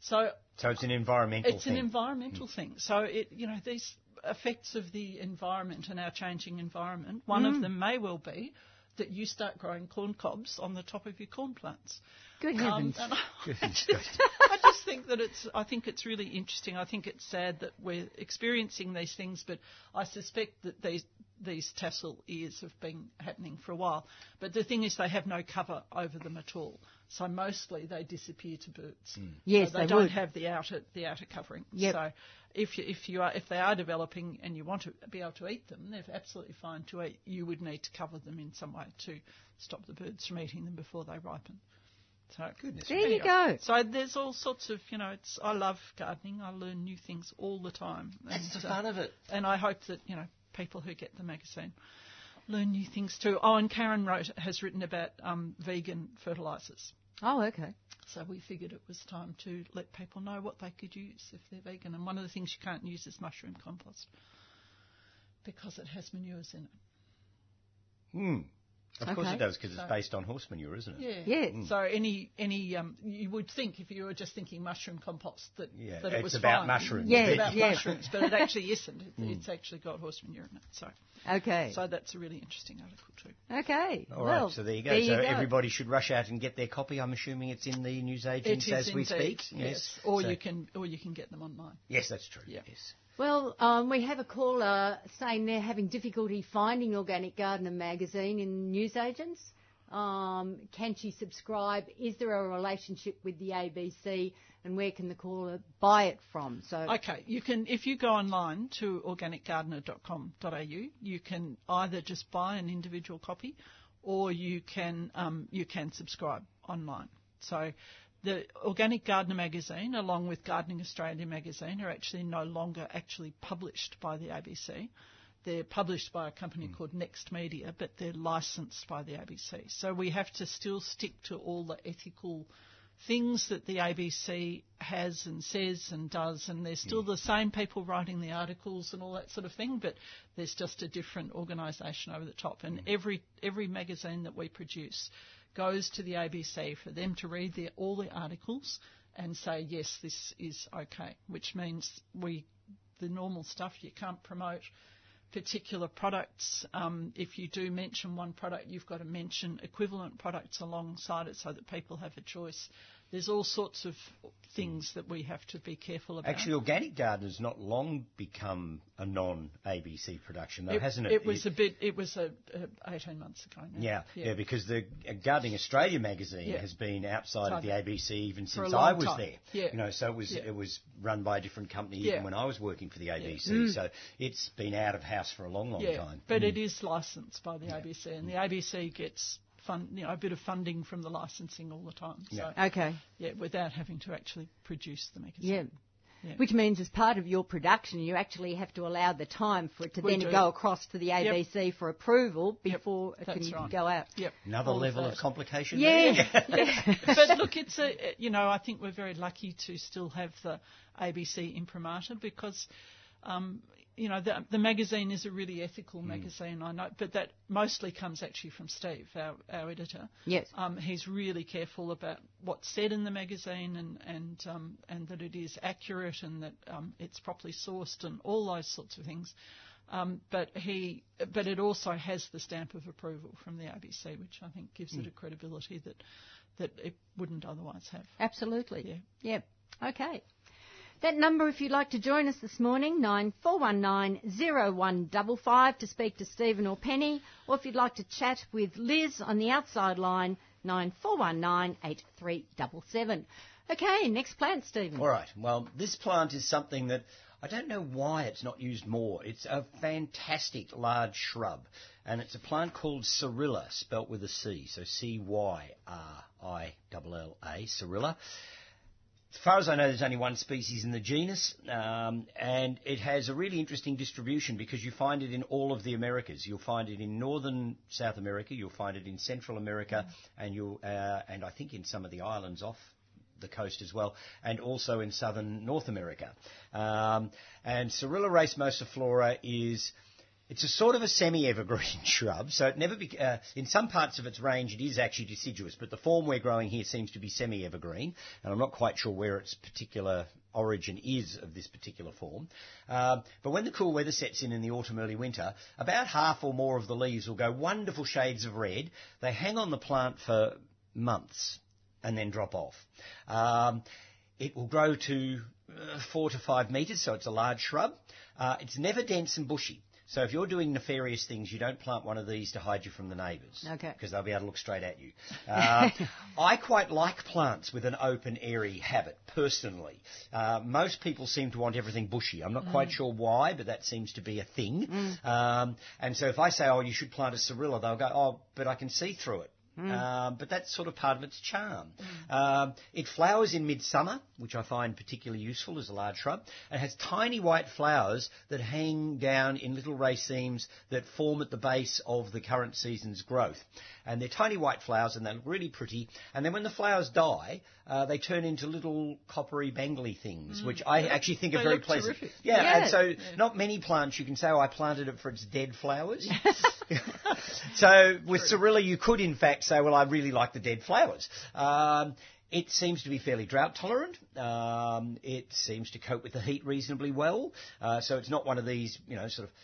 So So it's an environmental it's thing. an environmental thing. So it, you know, these effects of the environment and our changing environment. One Mm. of them may well be that you start growing corn cobs on the top of your corn plants. Good Um, heavens. and I, I *laughs* just, I just think that it's. I think it's really interesting. I think it's sad that we're experiencing these things, but I suspect that these these tassel ears have been happening for a while. But the thing is, they have no cover over them at all. So mostly they disappear to birds. Yes, So they don't would. have the outer the outer covering. Yep. So if you, if you are if they are developing and you want to be able to eat them, they're absolutely fine to eat. You would need to cover them in some way to stop the birds from eating them before they ripen. So Goodness There you go. So there's all sorts of you know. It's I love gardening. I learn new things all the time. That's And, the uh, fun of it. and I hope that you know people who get the magazine learn new things too. Oh, and Karen wrote has written about um, vegan fertilisers. Oh, okay. So we figured it was time to let people know what they could use if they're vegan. And one of the things you can't use is mushroom compost because it has manures in it. Hmm. Of course it does, because it's based on horse manure, isn't it? Yeah. Yes. So any any um, you would think if you were just thinking mushroom compost that Yeah, that it it's was about fine. mushrooms. Yeah, It's about yeah. mushrooms, but it actually isn't. It, It's actually got horse manure in it. So Okay. so that's a really interesting article too. okay. All right, well, so there you go. There so go. everybody should rush out and get their copy. I'm assuming it's in the newsagents It is as we indeed, speak. Yes. Or So- you can or you can get them online. Yes, that's true. Yeah. Yes. Well, um, we have a caller saying they're having difficulty finding Organic Gardener magazine in newsagents. Um, can she subscribe? Is there a relationship with the ABC? And where can the caller buy it from? So, Okay, you can if you go online to organicgardener.com.au, you can either just buy an individual copy, or you can um, you can subscribe online. So. The Organic Gardener magazine, along with Gardening Australia magazine, are actually no longer actually published by the ABC. They're published by a company hmm. called Next Media, but they're licensed by the ABC. So we have to still stick to all the ethical things that the ABC has and says and does, and there's still hmm. the same people writing the articles and all that sort of thing, but there's just a different organisation over the top. And hmm. every every magazine that we produce goes to the ABC for them to read the, all the articles and say yes, this is okay, which means we the normal stuff you can't promote particular products. Um, if you do mention one product, you've got to mention equivalent products alongside it so that people have a choice. There's all sorts of things that we have to be careful about. Actually, Organic Gardener's not long become a non-ABC production, though, hasn't it? It was a bit. It was a, a 18 months ago. Now. yeah, yeah, because the Gardening Australia magazine Yeah. has been outside of the ABC even since I was time. there. Yeah. You know, so it was Yeah. it was run by a different company Yeah. even when I was working for the ABC. Mm. So it's been out of house for a long, long yeah, time. but it is licensed by the ABC, and the ABC gets fun, you know, a bit of funding from the licensing all the time. So Yeah. okay. yeah, without having to actually produce the magazine. Yeah. Yeah. Which means, as part of your production, you actually have to allow the time for it to We then do. go across to the ABC for approval Yep, before it that's can right. go out. Yep. Another all level of that. complication. Yeah. there. *laughs* yeah. but look, it's a you know I think we're very lucky to still have the ABC imprimatur because um, you know the, the magazine is a really ethical magazine I know, but that mostly comes actually from Steve, our, our editor. Yes. Um, he's really careful about what's said in the magazine and and um, and that it is accurate and that um, it's properly sourced and all those sorts of things. Um, but he, but it also has the stamp of approval from the ABC, which I think gives it a credibility that that it wouldn't otherwise have. Absolutely. Yeah. Yep. Okay. That number, if you'd like to join us this morning, nine four one nine zero one double five to speak to Stephen or Penny, or if you'd like to chat with Liz on the outside line, nine four one nine eight three double seven. Okay, next plant, Stephen. All right. Well, this plant is something that I don't know why it's not used more. It's a fantastic large shrub, and it's a plant called Cyrilla, spelt with a C, so C Y R I L L A, Cyrilla. As far as I know, there's only one species in the genus, um, and it has a really interesting distribution because you find it in all of the Americas. You'll find it in northern South America, you'll find it in Central America, and you'll uh, and I think in some of the islands off the coast as well, and also in southern North America. Um, and Cyrilla racemosiflora is it's a sort of a semi-evergreen *laughs* shrub, so it never. Be, uh, in some parts of its range, it is actually deciduous, but the form we're growing here seems to be semi-evergreen, and I'm not quite sure where its particular origin is of this particular form. Um, but when the cool weather sets in in the autumn, early winter, about half or more of the leaves will go wonderful shades of red. They hang on the plant for months and then drop off. Um, it will grow to uh, four to five metres, so it's a large shrub. Uh, it's never dense and bushy. So if you're doing nefarious things, you don't plant one of these to hide you from the neighbours. Okay. Because they'll be able to look straight at you. Uh, *laughs* I quite like plants with an open, airy habit, personally. Uh, most people seem to want everything bushy. I'm not quite sure why, but that seems to be a thing. Um, and so if I say, oh, you should plant a Cyrilla, they'll go, oh, but I can see through it. Um, but that's sort of part of its charm. Um, it flowers in midsummer, which I find particularly useful as a large shrub. It has tiny white flowers that hang down in little racemes that form at the base of the current season's growth. And they're tiny white flowers and they look really pretty. And then when the flowers die, uh, they turn into little coppery bangly things, which I actually think are very pleasant. terrific. Yeah, Yeah. and so not many plants you can say, oh, I planted it for its dead flowers. *laughs* so with Cyrilla, you could in fact say, well, I really like the dead flowers. Um, it seems to be fairly drought tolerant. Um, it seems to cope with the heat reasonably well. Uh, so it's not one of these, you know, sort of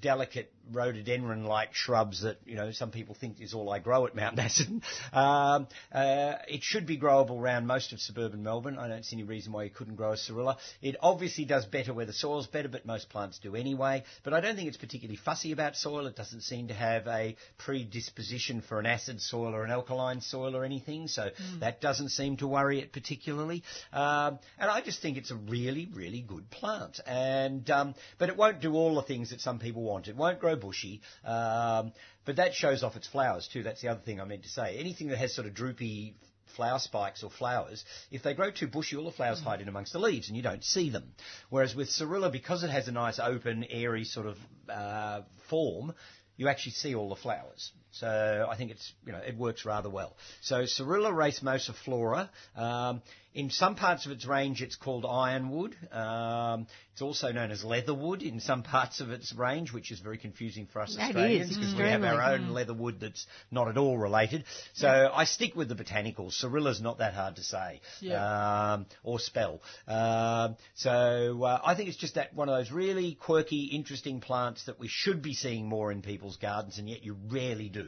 delicate rhododendron-like shrubs that you know some people think is all I grow at Mount *laughs* Macedon. Um, uh, it should be growable around most of suburban Melbourne. I don't see any reason why you couldn't grow a Cyrilla. It obviously does better where the soil's better, but most plants do anyway. But I don't think it's particularly fussy about soil. It doesn't seem to have a predisposition for an acid soil or an alkaline soil or anything, so that doesn't seem to worry it particularly. Um, and I just think it's a really, really good plant. And um, but it won't do all the things that some people want. It won't grow bushy, um, but that shows off its flowers too. That's the other thing I meant to say. Anything that has sort of droopy flower spikes or flowers, if they grow too bushy, all the flowers hide in amongst the leaves and you don't see them. Whereas with Cyrilla, because it has a nice open, airy sort of uh, form, you actually see all the flowers. So I think it's you know it works rather well. So Cyrilla racemosiflora. Um, in some parts of its range, it's called ironwood. Um, it's also known as leatherwood in some parts of its range, which is very confusing for us That Australians because we have our own leatherwood that's not at all related. So I stick with the botanicals. Cyrilla's not that hard to say um, or spell. Um, so uh, I think it's just that one of those really quirky, interesting plants that we should be seeing more in people's gardens, and yet you rarely do.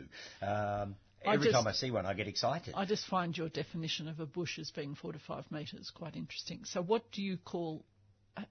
Um, I every just- time I see one, I get excited. I just find your definition of a bush as being four to five metres quite interesting. So, what do you call?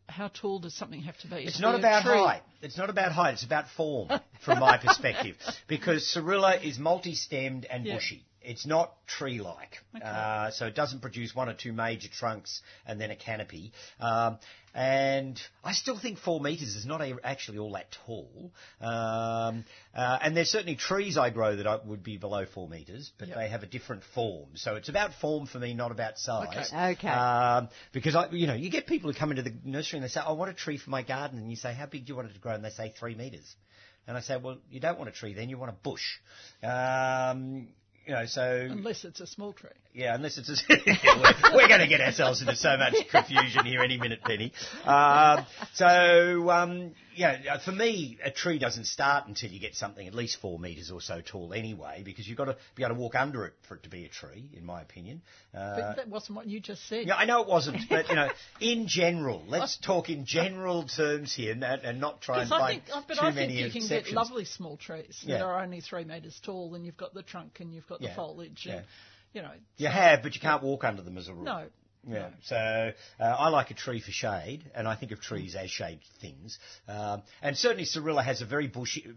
How tall does something have to be? It's To not be about height. It's not about height. It's about form, from my *laughs* perspective, because Cyrilla is multi-stemmed and Yeah. bushy. It's not tree-like, uh, so it doesn't produce one or two major trunks and then a canopy. Um, and I still think four metres is not a, actually all that tall. Um, uh, and there's certainly trees I grow that I, would be below four metres, but Yep. they have a different form. So it's about form for me, not about size. Okay. Okay. Um, because I, you know, you get people who come into the nursery and they say, "I want a tree for my garden," and you say, "How big do you want it to grow?" And they say three meters. And I say, "Well, you don't want a tree, then you want a bush." Um, you know, so Unless it's a small tree. yeah, unless it's a, *laughs* we're, we're going to get ourselves into so much confusion here any minute, Penny. Um, so um, yeah, for me, a tree doesn't start until you get something at least four metres or so tall anyway, because you've got to be able to walk under it for it to be a tree, in my opinion. Uh, But that wasn't what you just said. yeah, I know it wasn't, *laughs* but you know, in general, let's talk in general terms here, and, and not try and find think, but too I think you can get lovely small trees Yeah. that are only three metres tall, and you've got the trunk and you've got the Yeah. foliage, and you know. You have, but you can't walk under them as a rule. No. Yeah, so uh, I like a tree for shade, and I think of trees as shade things. Um, and certainly Cyrilla has a very bushy,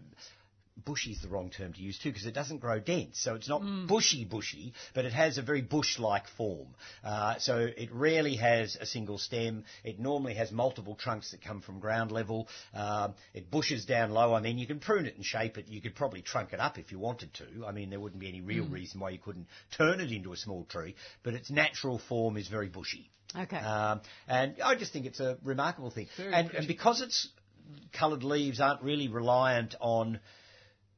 bushy is the wrong term to use too because it doesn't grow dense. So it's not bushy bushy, but it has a very bush-like form. Uh, so it rarely has a single stem. It normally has multiple trunks that come from ground level. Um, it bushes down low. I mean, you can prune it and shape it. You could probably trunk it up if you wanted to. I mean, there wouldn't be any real reason why you couldn't turn it into a small tree. But its natural form is very bushy. Okay. Um, and I just think it's a remarkable thing. And, and because its coloured leaves aren't really reliant on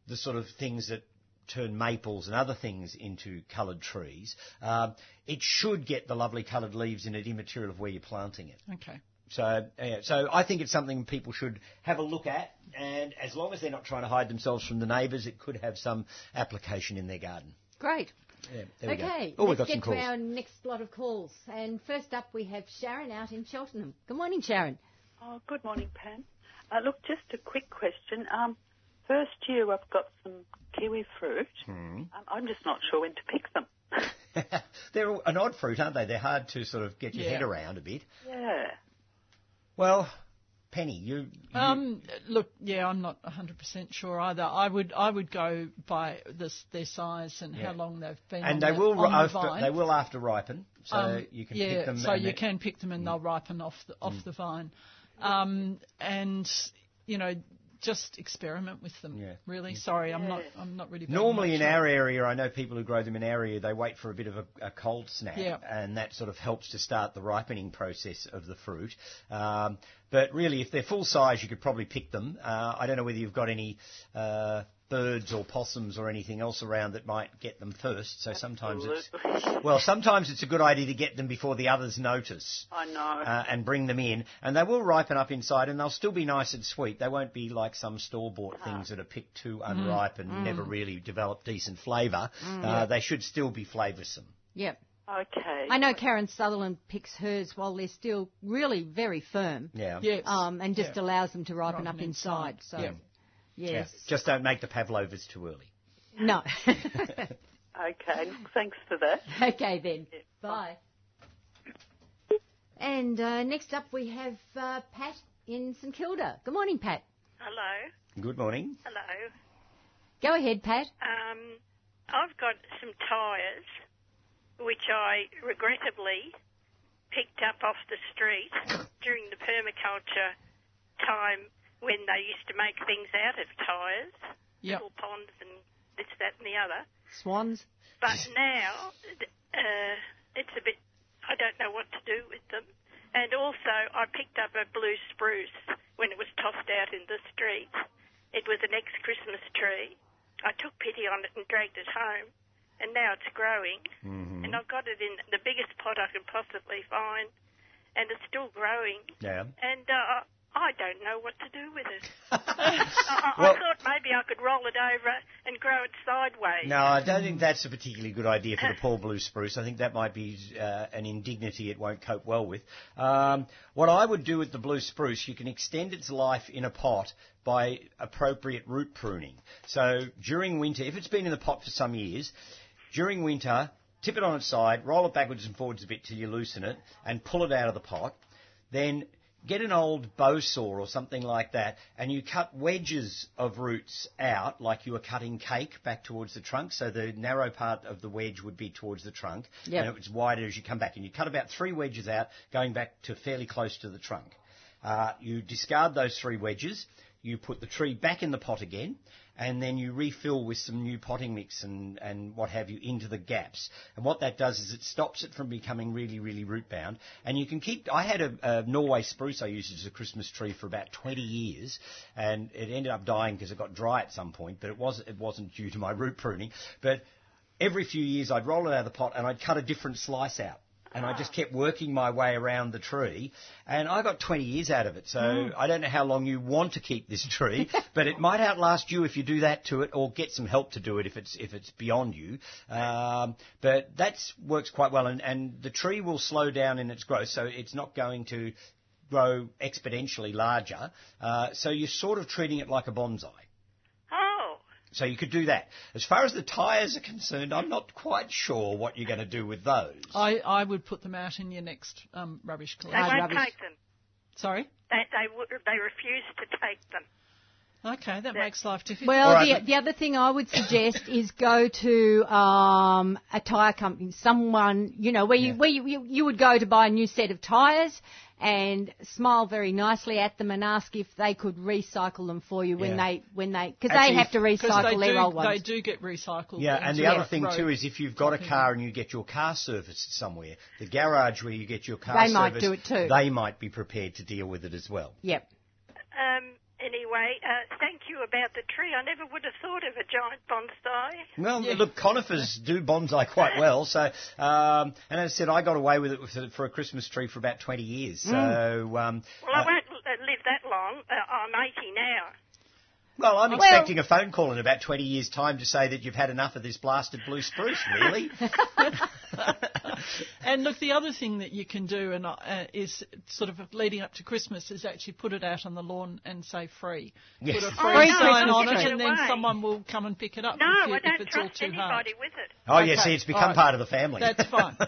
the sort of things that turn maples and other things into coloured trees, um, it should get the lovely coloured leaves in it immaterial of where you're planting it. Okay. So, yeah, so I think it's something people should have a look at, and as long as they're not trying to hide themselves from the neighbours, it could have some application in their garden. Great. Yeah, there we Okay, go. Oh, we've let's some get calls. to our next lot of calls. And first up, we have Sharon out in Cheltenham. Good morning, Sharon. Oh, good morning, Pam. Uh, look, just a quick question. Um, first year I've got some kiwi fruit. Um, I'm just not sure when to pick them. *laughs* they're an odd fruit, aren't they? They're hard to sort of get your Yeah. head around a bit. yeah. Well, Penny, you, you Um, look, yeah, I'm not 100% sure either. I would I would go by this, their size and Yeah. how long they've been and on they the, will on the after vine. they will after ripen, so Um, you can yeah, pick them. so and you they- Mm. can pick them and they'll ripen off the, off the vine. Um, and, you know, just experiment with them. Yeah. Really, sorry, I'm not I'm not really. Normally in on- our area, I know people who grow them in our area, they wait for a bit of a, a cold snap, Yeah. and that sort of helps to start the ripening process of the fruit. Um, but really, if they're full size, you could probably pick them. Uh, I don't know whether you've got any uh, birds or possums or anything else around that might get them first. So sometimes it's well, sometimes it's a good idea to get them before the others notice. I know. uh, and bring them in, and they will ripen up inside, and they'll still be nice and sweet. They won't be like some store-bought things that are picked too unripe and never really develop decent flavour. Uh, they should still be flavoursome. Yep. okay. I know Karen Sutherland picks hers while they're still really very firm. Yeah. Yes. Um, and just Yeah. allows them to ripen Ripen up inside. inside. So, Yeah. Yes. Yeah. Just don't make the pavlovas too early. No. *laughs* Okay. Thanks for that. okay then. Bye. And uh, next up we have uh, Pat in St Kilda. Good morning, Pat. Hello, Good morning. hello. Go ahead, Pat. Um, I've got some tyres which I regrettably picked up off the street during the permaculture time when they used to make things out of tyres, Yep. little ponds and this, that, and the other. Swans. But now uh, it's a bit. I don't know what to do with them. And also, I picked up a blue spruce when it was tossed out in the street. It was an ex-Christmas tree. I took pity on it and dragged it home, and now it's growing. Mm-hmm. And I've got it in the biggest pot I can possibly find, and it's still growing. Yeah. And uh, I don't know what to do with it. *laughs* I, I, Well- thought maybe I could roll it over and grow it sideways. No, I don't think that's a particularly good idea for the *laughs* poor blue spruce. I think that might be uh, an indignity it won't cope well with. Um, what I would do with the blue spruce, you can extend its life in a pot by appropriate root pruning. So during winter, if it's been in the pot for some years, during winter, tip it on its side, roll it backwards and forwards a bit till you loosen it, and pull it out of the pot. Then get an old bow saw or something like that, and you cut wedges of roots out, like you were cutting cake back towards the trunk. So the narrow part of the wedge would be towards the trunk, Yep. and it's wider as you come back. And you cut about three wedges out, going back to fairly close to the trunk. Uh, you discard those three wedges. You put the tree back in the pot again, and then you refill with some new potting mix and, and what have you into the gaps. And what that does is it stops it from becoming really, really root bound. And you can keep. I had a, a Norway spruce I used as a Christmas tree for about 20 years, and it ended up dying because it got dry at some point. But it was it wasn't due to my root pruning. But every few years I'd roll it out of the pot and I'd cut a different slice out. And I just kept working my way around the tree, and I got 20 years out of it. So I don't know how long you want to keep this tree, *laughs* but it might outlast you if you do that to it, or get some help to do it if it's if it's beyond you. Um, but that works quite well, and, and the tree will slow down in its growth, so it's not going to grow exponentially larger. Uh, so you're sort of treating it like a bonsai. So you could do that. As far as the tyres are concerned, I'm not quite sure what you're going to do with those. I, I would put them out in your next um, rubbish collection. They won't rubbish. take them. Sorry. They they w- they refuse to take them. Okay, that makes life difficult. Well, All right. the, the other thing I would suggest *laughs* is go to um, a tyre company, someone you know where you where you, you you would go to buy a new set of tyres and smile very nicely at them and ask if they could recycle them for you when Yeah. they when they because they have to recycle they their do, old ones. they do get recycled. Yeah, and the other thing road. too is if you've got a car and you get your car serviced somewhere, the garage where you get your car serviced, They might do it too. They might be prepared to deal with it as well. Yep. Um, anyway, uh, thank you about the tree. I never would have thought of a giant bonsai. Well, Yeah. look, conifers do bonsai quite *laughs* well. So, um, and as I said, I got away with it with- for a Christmas tree for about 20 years. So, um, Well, I uh, won't uh, live that long. Uh, I'm 80 now. well, I'm Well- expecting a phone call in about 20 years' time to say that you've had enough of this blasted blue spruce, really. *laughs* *laughs* And look, the other thing that you can do and uh, is sort of leading up to Christmas is actually put it out on the lawn and say free. Yes. Put a Oh, free no, sign on it, it and then someone will come and pick it up No, if, you, I don't it's all trust too hard. anybody with it. oh, yeah, see, it's become all right. part of the family. That's fine. *laughs*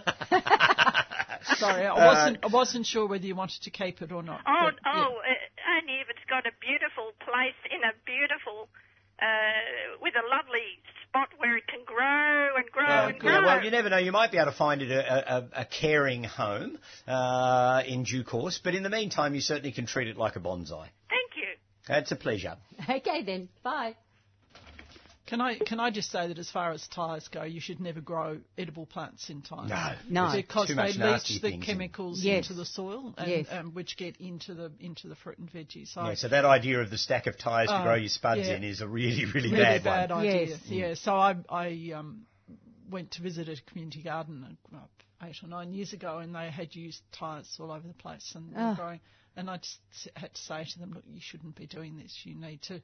Sorry, I Uh, wasn't. I wasn't sure whether you wanted to keep it or not. Oh, but, yeah. oh, uh, only if it's got a beautiful place in a beautiful, uh, with a lovely spot where it can grow and grow Yeah, and yeah, grow. well, you never know. You might be able to find it a, a, a caring home uh, in due course, but in the meantime, you certainly can treat it like a bonsai. Thank you. It's a pleasure. Okay then. Bye. Can I can I just say that as far as tyres go, you should never grow edible plants in tyres. No. No. because Too they much nasty leach the things in- chemicals Yes. into the soil, and, Yes. um, which get into the into the fruit and veggies. So Yeah, so that idea of the stack of tyres to Oh, grow your spuds yeah. in is a really, really, really bad, bad, one. idea. Yes. Yeah. So I I um, went to visit a community garden uh, eight or nine years ago, and they had used tyres all over the place and they were Oh. growing. And I just had to say to them, look, you shouldn't be doing this. You need to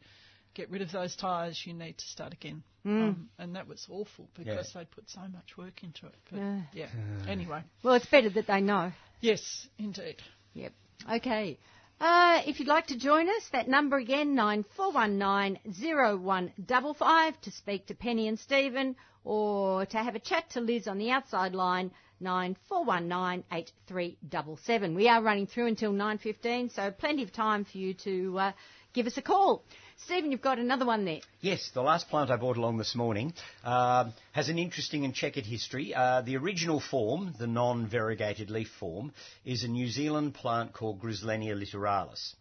get rid of those tyres. You need to start again. Um, and that was awful because they'd put so much work into it. But Yeah. yeah. Anyway, Well, it's better that they know. yes, indeed. Yep. Okay. Uh, if you'd like to join us, that number again, nine four one nine zero one double five, to speak to Penny and Stephen, or to have a chat to Liz on the outside line, nine four one nine eight three double seven. We are running through until nine fifteen, so plenty of time for you to uh, give us a call. Stephen, you've got another one there. Yes, the last plant I brought along this morning um, has an interesting and checkered history. Uh, the original form, the non-variegated leaf form, is a New Zealand plant called Griselinia littoralis.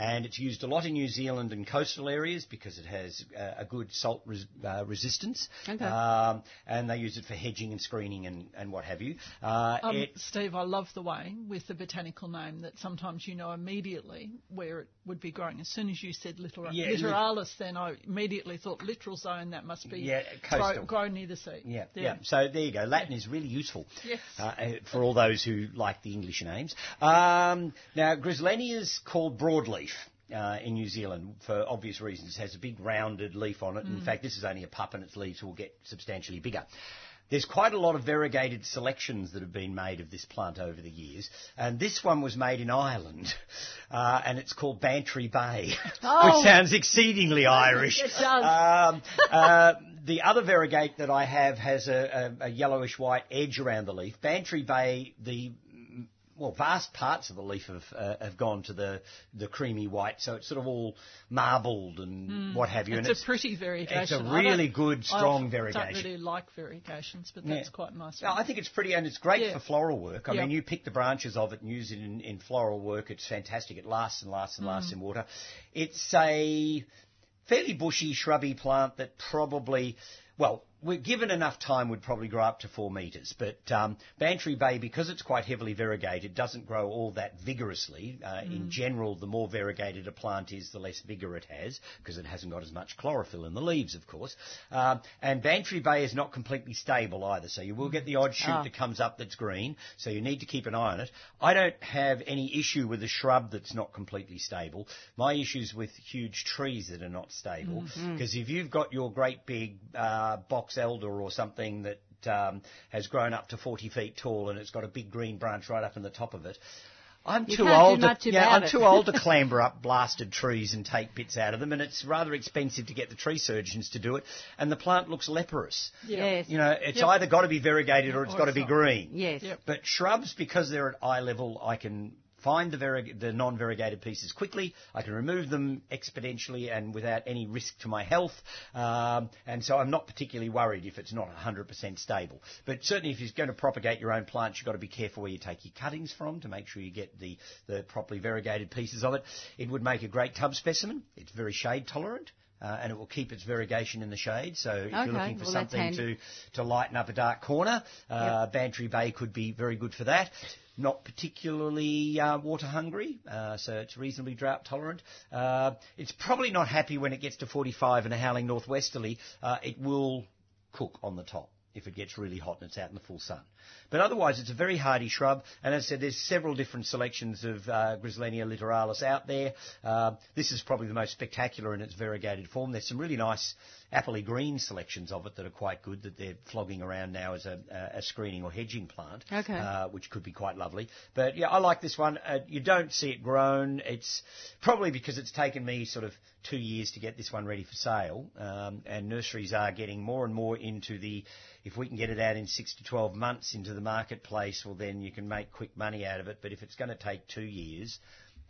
And it's used a lot in New Zealand and coastal areas because it has uh, a good salt res- uh, resistance. Okay. Um, and they use it for hedging and screening and, and what have you. Uh, Um, it, Steve, I love the way with the botanical name that sometimes you know immediately where it would be growing. As soon as you said littora- Yeah, lit- littoralis, then I immediately thought littoral zone. That must be Yeah, grow, coastal. grow near the sea. Yeah, yeah. So there you go. Latin is really useful uh, uh, for all those who like the English names. Um, now, Griselinia is called broadleaf. Uh, in New Zealand, for obvious reasons, it has a big rounded leaf on it. In fact, this is only a pup, and its leaves will get substantially bigger. There's quite a lot of variegated selections that have been made of this plant over the years, and this one was made in Ireland, *laughs* uh, and it's called Bantry Bay, *laughs* Oh. which sounds exceedingly *laughs* Irish. It does. Um, uh, the other variegate that I have has a, a, a yellowish white edge around the leaf. Bantry Bay, the mm, well, vast parts of the leaf have uh, have gone to the the creamy white, so it's sort of all marbled and what have you. It's and a pretty variegation. it's a I really good, strong I variegation. don't really like variegations, but Yeah. that's quite nice. No, I think it's pretty, and it's great Yeah. for floral work. I Yeah. mean, you pick the branches of it and use it in, in floral work. It's fantastic. It lasts and lasts and Mm. lasts in water. It's a fairly bushy, shrubby plant that probably, well, we're given enough time, would probably grow up to four metres. But um, Bantry Bay, because it's quite heavily variegated, doesn't grow all that vigorously. Uh, Mm. In general, the more variegated a plant is, the less vigour it has, because it hasn't got as much chlorophyll in the leaves, of course. Um, and Bantry Bay is not completely stable either, so you will get the odd shoot Ah. that comes up that's green, so you need to keep an eye on it. I don't have any issue with a shrub that's not completely stable. My issue's with huge trees that are not stable, Mm-hmm. because if you've got your great big uh, box elder or something that um, has grown up to 40 feet tall and it's got a big green branch right up in the top of it. I'm You too can't do old. much to, yeah, I'm it. too old to *laughs* clamber up blasted trees and take bits out of them, and it's rather expensive to get the tree surgeons to do it. And the plant looks leprous. Yes. You know, it's Yep. either got to be variegated or it's Or got to be green. Yes. Yep. But shrubs, because they're at eye level, I can find the, the non-variegated pieces quickly. I can remove them exponentially and without any risk to my health. Um, and so I'm not particularly worried if it's not 100% stable. But certainly if you're going to propagate your own plants, you've got to be careful where you take your cuttings from to make sure you get the, the properly variegated pieces of it. It would make a great tub specimen. It's very shade tolerant. Uh, and it will keep its variegation in the shade. So if Okay, you're looking for well, something to, to lighten up a dark corner, uh, Bantry Bay could be very good for that. Not particularly uh, water hungry, uh, so it's reasonably drought tolerant. Uh, it's probably not happy when it gets to 45 and a howling northwesterly. Uh, it will cook on the top if it gets really hot and it's out in the full sun. But otherwise, it's a very hardy shrub. And as I said, there's several different selections of uh, Griselinia littoralis out there. Uh, this is probably the most spectacular in its variegated form. There's some really nice appley green selections of it that are quite good that they're flogging around now as a, a screening or hedging plant, Okay. uh, which could be quite lovely. But yeah, I like this one. Uh, you don't see it grown. It's probably because it's taken me sort of two years to get this one ready for sale, um, and nurseries are getting more and more into the if we can get it out in six to 12 months into the marketplace, well, then you can make quick money out of it. But if it's going to take two years,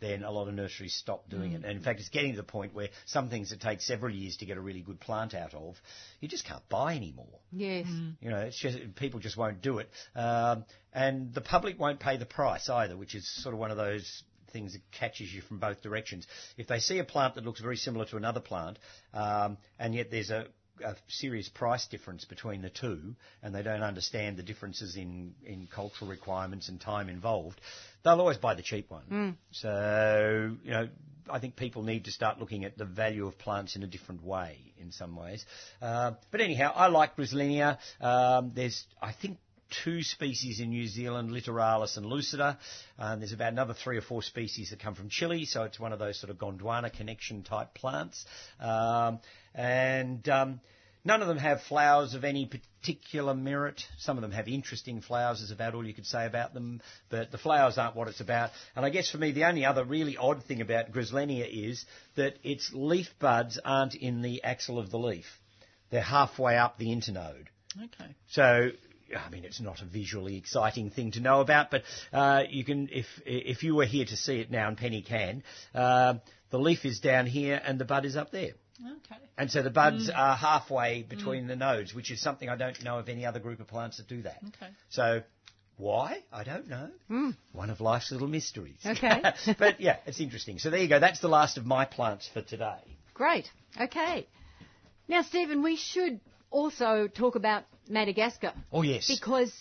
then a lot of nurseries stop doing it. And in fact, it's getting to the point where some things that take several years to get a really good plant out of, you just can't buy anymore. Yes. You know, it's just people just won't do it, um, and the public won't pay the price either, which is sort of one of those things that catches you from both directions. If they see a plant that looks very similar to another plant, um, and yet there's a a serious price difference between the two, and they don't understand the differences in, in cultural requirements and time involved, they'll always buy the cheap one. So, you know, I think people need to start looking at the value of plants in a different way in some ways. Uh, but anyhow, I like Griselinia. Um, there's, I think, two species in New Zealand, Littoralis and Lucida. Um, there's about another three or four species that come from Chile, so it's one of those sort of Gondwana connection type plants. Um, and um, none of them have flowers of any particular merit. Some of them have interesting flowers, is about all you could say about them, but the flowers aren't what it's about. And I guess for me, the only other really odd thing about Griselinia is that its leaf buds aren't in the axil of the leaf. They're halfway up the internode. Okay. So, I mean, it's not a visually exciting thing to know about, but uh, you can, if if you were here to see it now, and Penny can, uh, the leaf is down here and the bud is up there. Okay. And so the buds are halfway between the nodes, which is something I don't know of any other group of plants that do that. Okay. So why? I don't know. One of life's little mysteries. Okay. *laughs* but yeah, it's interesting. So there you go. That's the last of my plants for today. Great. Okay. Now, Stephen, we should also talk about Madagascar Oh yes. because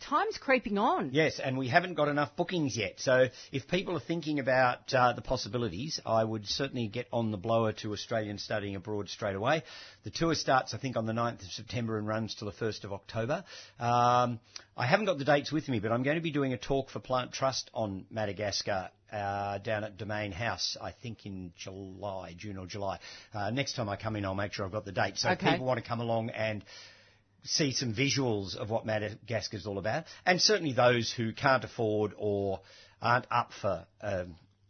time's creeping on. Yes, and we haven't got enough bookings yet. So if people are thinking about uh, the possibilities, I would certainly get on the blower to Australian Studying Abroad straight away. The tour starts, I think, on the 9th of September and runs till the 1st of October. Um, I haven't got the dates with me, but I'm going to be doing a talk for Plant Trust on Madagascar uh, down at Domain House, I think in July, June or July. Uh, next time I come in, I'll make sure I've got the date. So if people want to come along and see some visuals of what Madagascar is all about, and certainly those who can't afford or aren't up for a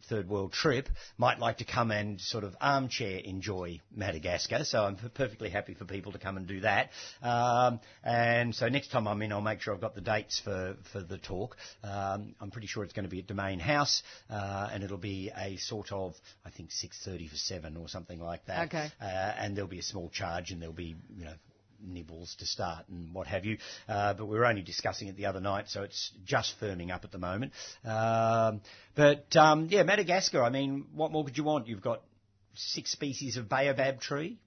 third world trip might like to come and sort of armchair enjoy Madagascar. So I'm perfectly happy for people to come and do that. Um, and so next time I'm in, I'll make sure I've got the dates for, for the talk. Um, I'm pretty sure it's going to be at Domain House, uh, and it'll be a sort of, I think, 6.30 for 7 or something like that. Okay. Uh, and there'll be a small charge, and there'll be, you know, nibbles to start and what have you. Uh, but we were only discussing it the other night, so it's just firming up at the moment. Um, but um, yeah, Madagascar. I mean, what more could you want? You've got six species of baobab tree.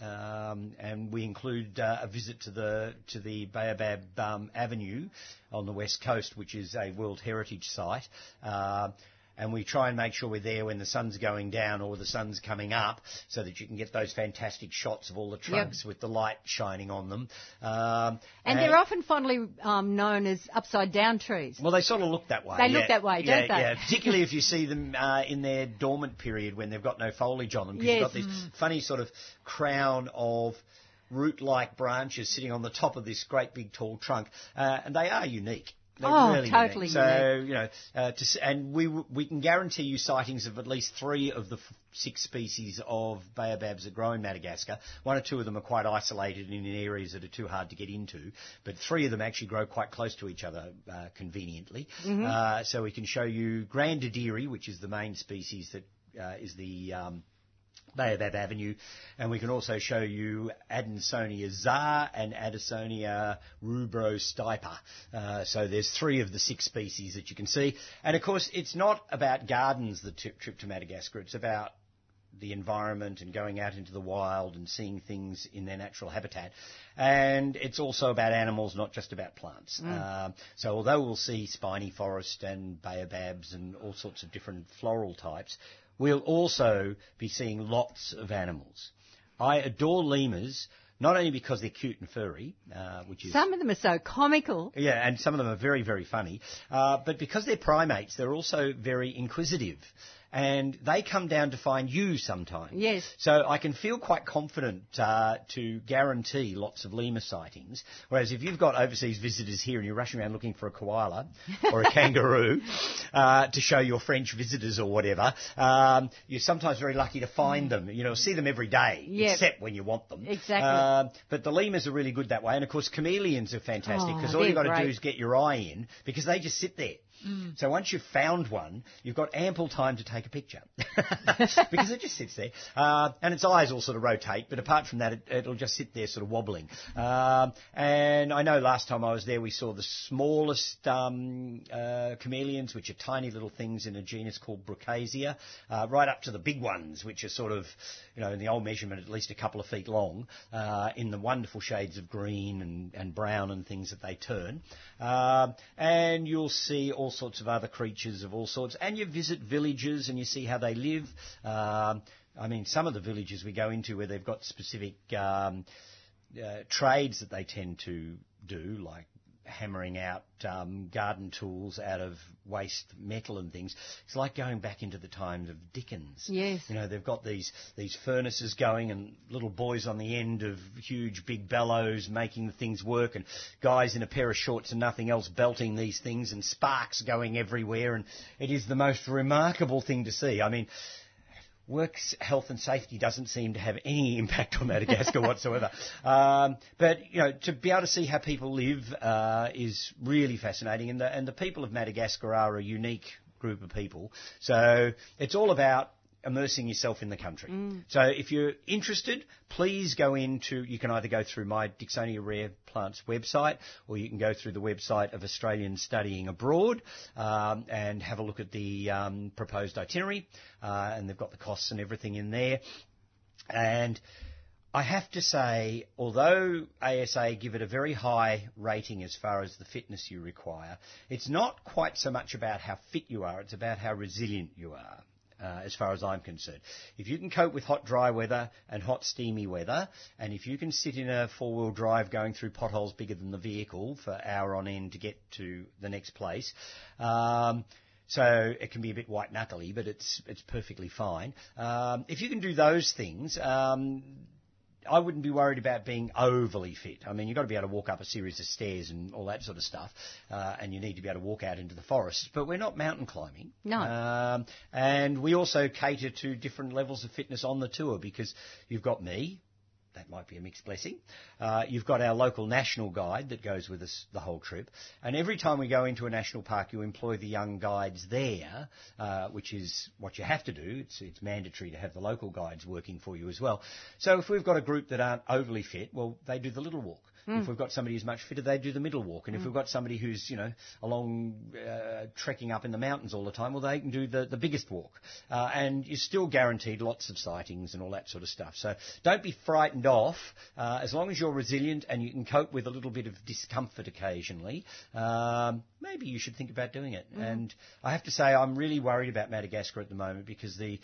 Um, and we include uh, a visit to the to the Baobab um, Avenue on the west coast, which is a World Heritage Site. Uh, and we try and make sure we're there when the sun's going down or the sun's coming up, so that you can get those fantastic shots of all the trunks with the light shining on them. Um, And they're often fondly um, known as upside down trees. well, they sort of look that way. They yeah. look that way, yeah, don't they? Yeah, *laughs* particularly if you see them uh, in their dormant period when they've got no foliage on them, because Yes. you've got this funny sort of crown of root-like branches sitting on the top of this great big tall trunk, uh, and they are unique. They're Oh, really totally unique. So you know, uh, to, and we we can guarantee you sightings of at least three of the f- six species of baobabs that grow in Madagascar. One or two of them are quite isolated in areas that are too hard to get into, but three of them actually grow quite close to each other uh, conveniently. Uh, so we can show you Grandidieri, which is the main species that uh, is the um, Baobab Avenue, and we can also show you Adansonia za and Adansonia rubrostipa. Uh, so there's three of the six species that you can see. And of course, it's not about gardens, the trip, trip to Madagascar. It's about the environment and going out into the wild and seeing things in their natural habitat. And it's also about animals, not just about plants. Um, so although we'll see spiny forest and baobabs and all sorts of different floral types, we'll also be seeing lots of animals. I adore lemurs, not only because they're cute and furry, uh, which is Some of them are so comical. yeah, and some of them are very, very funny. Uh, but because they're primates, they're also very inquisitive. And they come down to find you sometimes. Yes. So I can feel quite confident uh, to guarantee lots of lemur sightings. Whereas if you've got overseas visitors here and you're rushing around looking for a koala or a *laughs* kangaroo uh, to show your French visitors or whatever, um, you're sometimes very lucky to find them. You know, see them every day, Yep. except when you want them. Exactly. Um, but the lemurs are really good that way. And of course, chameleons are fantastic Oh, because all you've got to do is get your eye in because they just sit there. So once you've found one, you've got ample time to take a picture *laughs* *laughs* because it just sits there, uh, and its eyes all sort of rotate. But apart from that, it, it'll just sit there, sort of wobbling. Um, and I know last time I was there, we saw the smallest um, uh, chameleons, which are tiny little things in a genus called Brookesia, uh, right up to the big ones, which are sort of, you know, in the old measurement, at least a couple of feet long, uh, in the wonderful shades of green and, and brown and things that they turn. Um, and you'll see all sorts of other creatures of all sorts. And you visit villages and you see how they live. Um, I mean, some of the villages we go into where they've got specific um, uh, trades that they tend to do, like hammering out um, garden tools out of waste metal and things. It's like going back into the times of Dickens. Yes. You know, they've got these these furnaces going and little boys on the end of huge big bellows making the things work and guys in a pair of shorts and nothing else belting these things and sparks going everywhere and it is the most remarkable thing to see. I mean, works health and safety doesn't seem to have any *laughs* impact on Madagascar whatsoever. Um, but you know, to be able to see how people live uh, is really fascinating, and the and the people of Madagascar are a unique group of people. So it's all about immersing yourself in the country. So if you're interested, please go into, you can either go through my Dicksonia Rare Plants website or you can go through the website of Australians Studying Abroad um, and have a look at the um, proposed itinerary uh, and they've got the costs and everything in there. And I have to say, although ASA give it a very high rating as far as the fitness you require, it's not quite so much about how fit you are, it's about how resilient you are. Uh, as far as I'm concerned. If you can cope with hot, dry weather and hot, steamy weather, and if you can sit in a four-wheel drive going through potholes bigger than the vehicle for hour on end to get to the next place, um, so it can be a bit white knuckly, but it's it's perfectly fine. Um, if you can do those things, um, I wouldn't be worried about being overly fit. I mean, you've got to be able to walk up a series of stairs and all that sort of stuff, uh, and you need to be able to walk out into the forest. But we're not mountain climbing. No. Um, and we also cater to different levels of fitness on the tour because you've got me. That might be a mixed blessing. Uh, you've got our local national guide that goes with us the whole trip. And every time we go into a national park, you employ the young guides there, uh, which is what you have to do. It's, it's mandatory to have the local guides working for you as well. So if we've got a group that aren't overly fit, well, they do the little walk. If we've got somebody who's much fitter, they do the middle walk. And if we've got somebody who's, you know, along uh, trekking up in the mountains all the time, well, they can do the, the biggest walk. Uh, and you're still guaranteed lots of sightings and all that sort of stuff. So don't be frightened off. Uh, as long as you're resilient and you can cope with a little bit of discomfort occasionally, um, maybe you should think about doing it. And I have to say, I'm really worried about Madagascar at the moment because the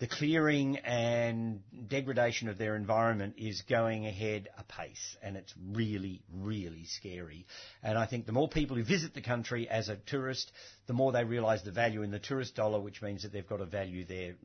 the clearing and degradation of their environment is going ahead apace, and it's really, really scary. And I think the more people who visit the country as a tourist, the more they realise the value in the tourist dollar, which means that they've got to value their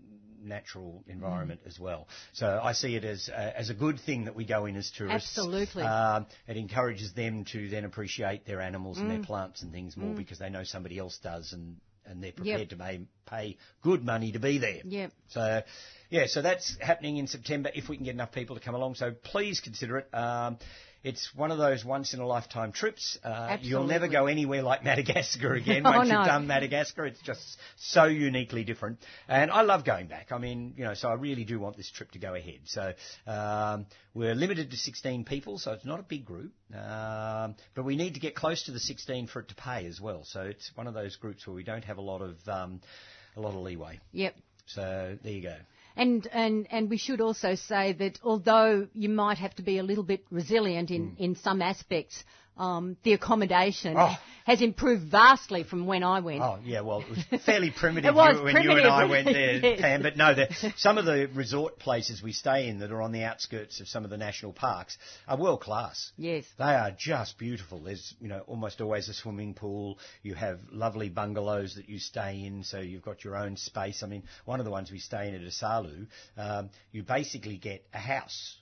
natural mm. environment as well. So I see it as a, as a good thing that we go in as tourists. Absolutely. Um, it encourages them to then appreciate their animals and their mm. plants and things more mm. because they know somebody else does and. And they're prepared to pay, pay good money to be there. Yep. So, yeah, so that's happening in September if we can get enough people to come along. So please consider it. Um, it's one of those once in a lifetime trips. Uh, you'll never go anywhere like Madagascar *laughs* again Oh, once no. you've done Madagascar. It's just so uniquely different. And I love going back. I mean, you know, so I really do want this trip to go ahead. So um, we're limited to 16 people, so it's not a big group. Um, but we need to get close to the 16 for it to pay as well. So it's one of those groups where we don't have a lot of um, a lot of leeway. Yep. So there you go. And, and, and we should also say that although you might have to be a little bit resilient in, mm. in some aspects, um, the accommodation Oh. has improved vastly from when I went. Oh yeah, well it was fairly *laughs* primitive It was when you and I went there, *laughs* yes. Pam. But no, the, some of the resort places we stay in that are on the outskirts of some of the national parks are world class. Yes. They are just beautiful. There's, you know, almost always a swimming pool. You have lovely bungalows that you stay in, so you've got your own space. I mean, one of the ones we stay in at Isalo, um, you basically get a house.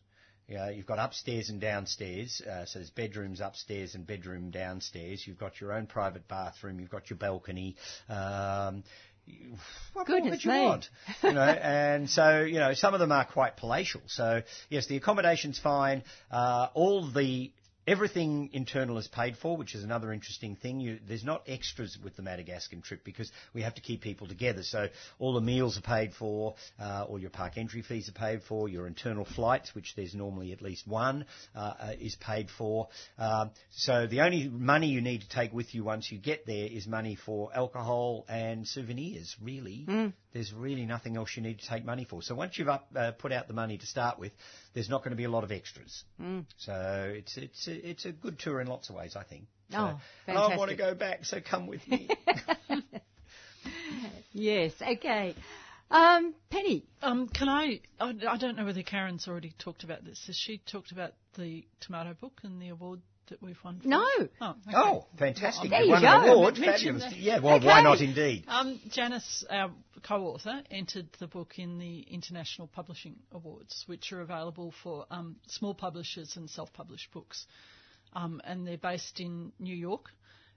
You know, you've got upstairs and downstairs, uh, so there's bedrooms upstairs and bedroom downstairs. You've got your own private bathroom. You've got your balcony. Um, what more Goodness could you me. want? You know, *laughs* and so you know, some of them are quite palatial. So yes, the accommodation's fine. Uh, all the Everything internal is paid for, which is another interesting thing. You, there's not extras with the Madagascar trip because we have to keep people together. So all the meals are paid for, uh, all your park entry fees are paid for, your internal flights, which there's normally at least one, uh, uh, is paid for. Um, so the only money you need to take with you once you get there is money for alcohol and souvenirs. Really, there's really nothing else you need to take money for. So once you've up, uh, put out the money to start with, there's not going to be a lot of extras. So it's it's a, it's a good tour in lots of ways, I think. So, Oh, and I want to go back, so come with me. *laughs* Yes, okay. Um, Penny, Um, can I, I? I don't know whether Karen's already talked about this. Has she talked about the tomato book and the award that we've won? For No. Oh, okay. oh, fantastic! There You you won an go. award. Fabulous. that. Yeah, well, why not indeed? Um, Janice, our co-author, entered the book in the International Publishing Awards, which are available for um, small publishers and self-published books, um, and they're based in New York.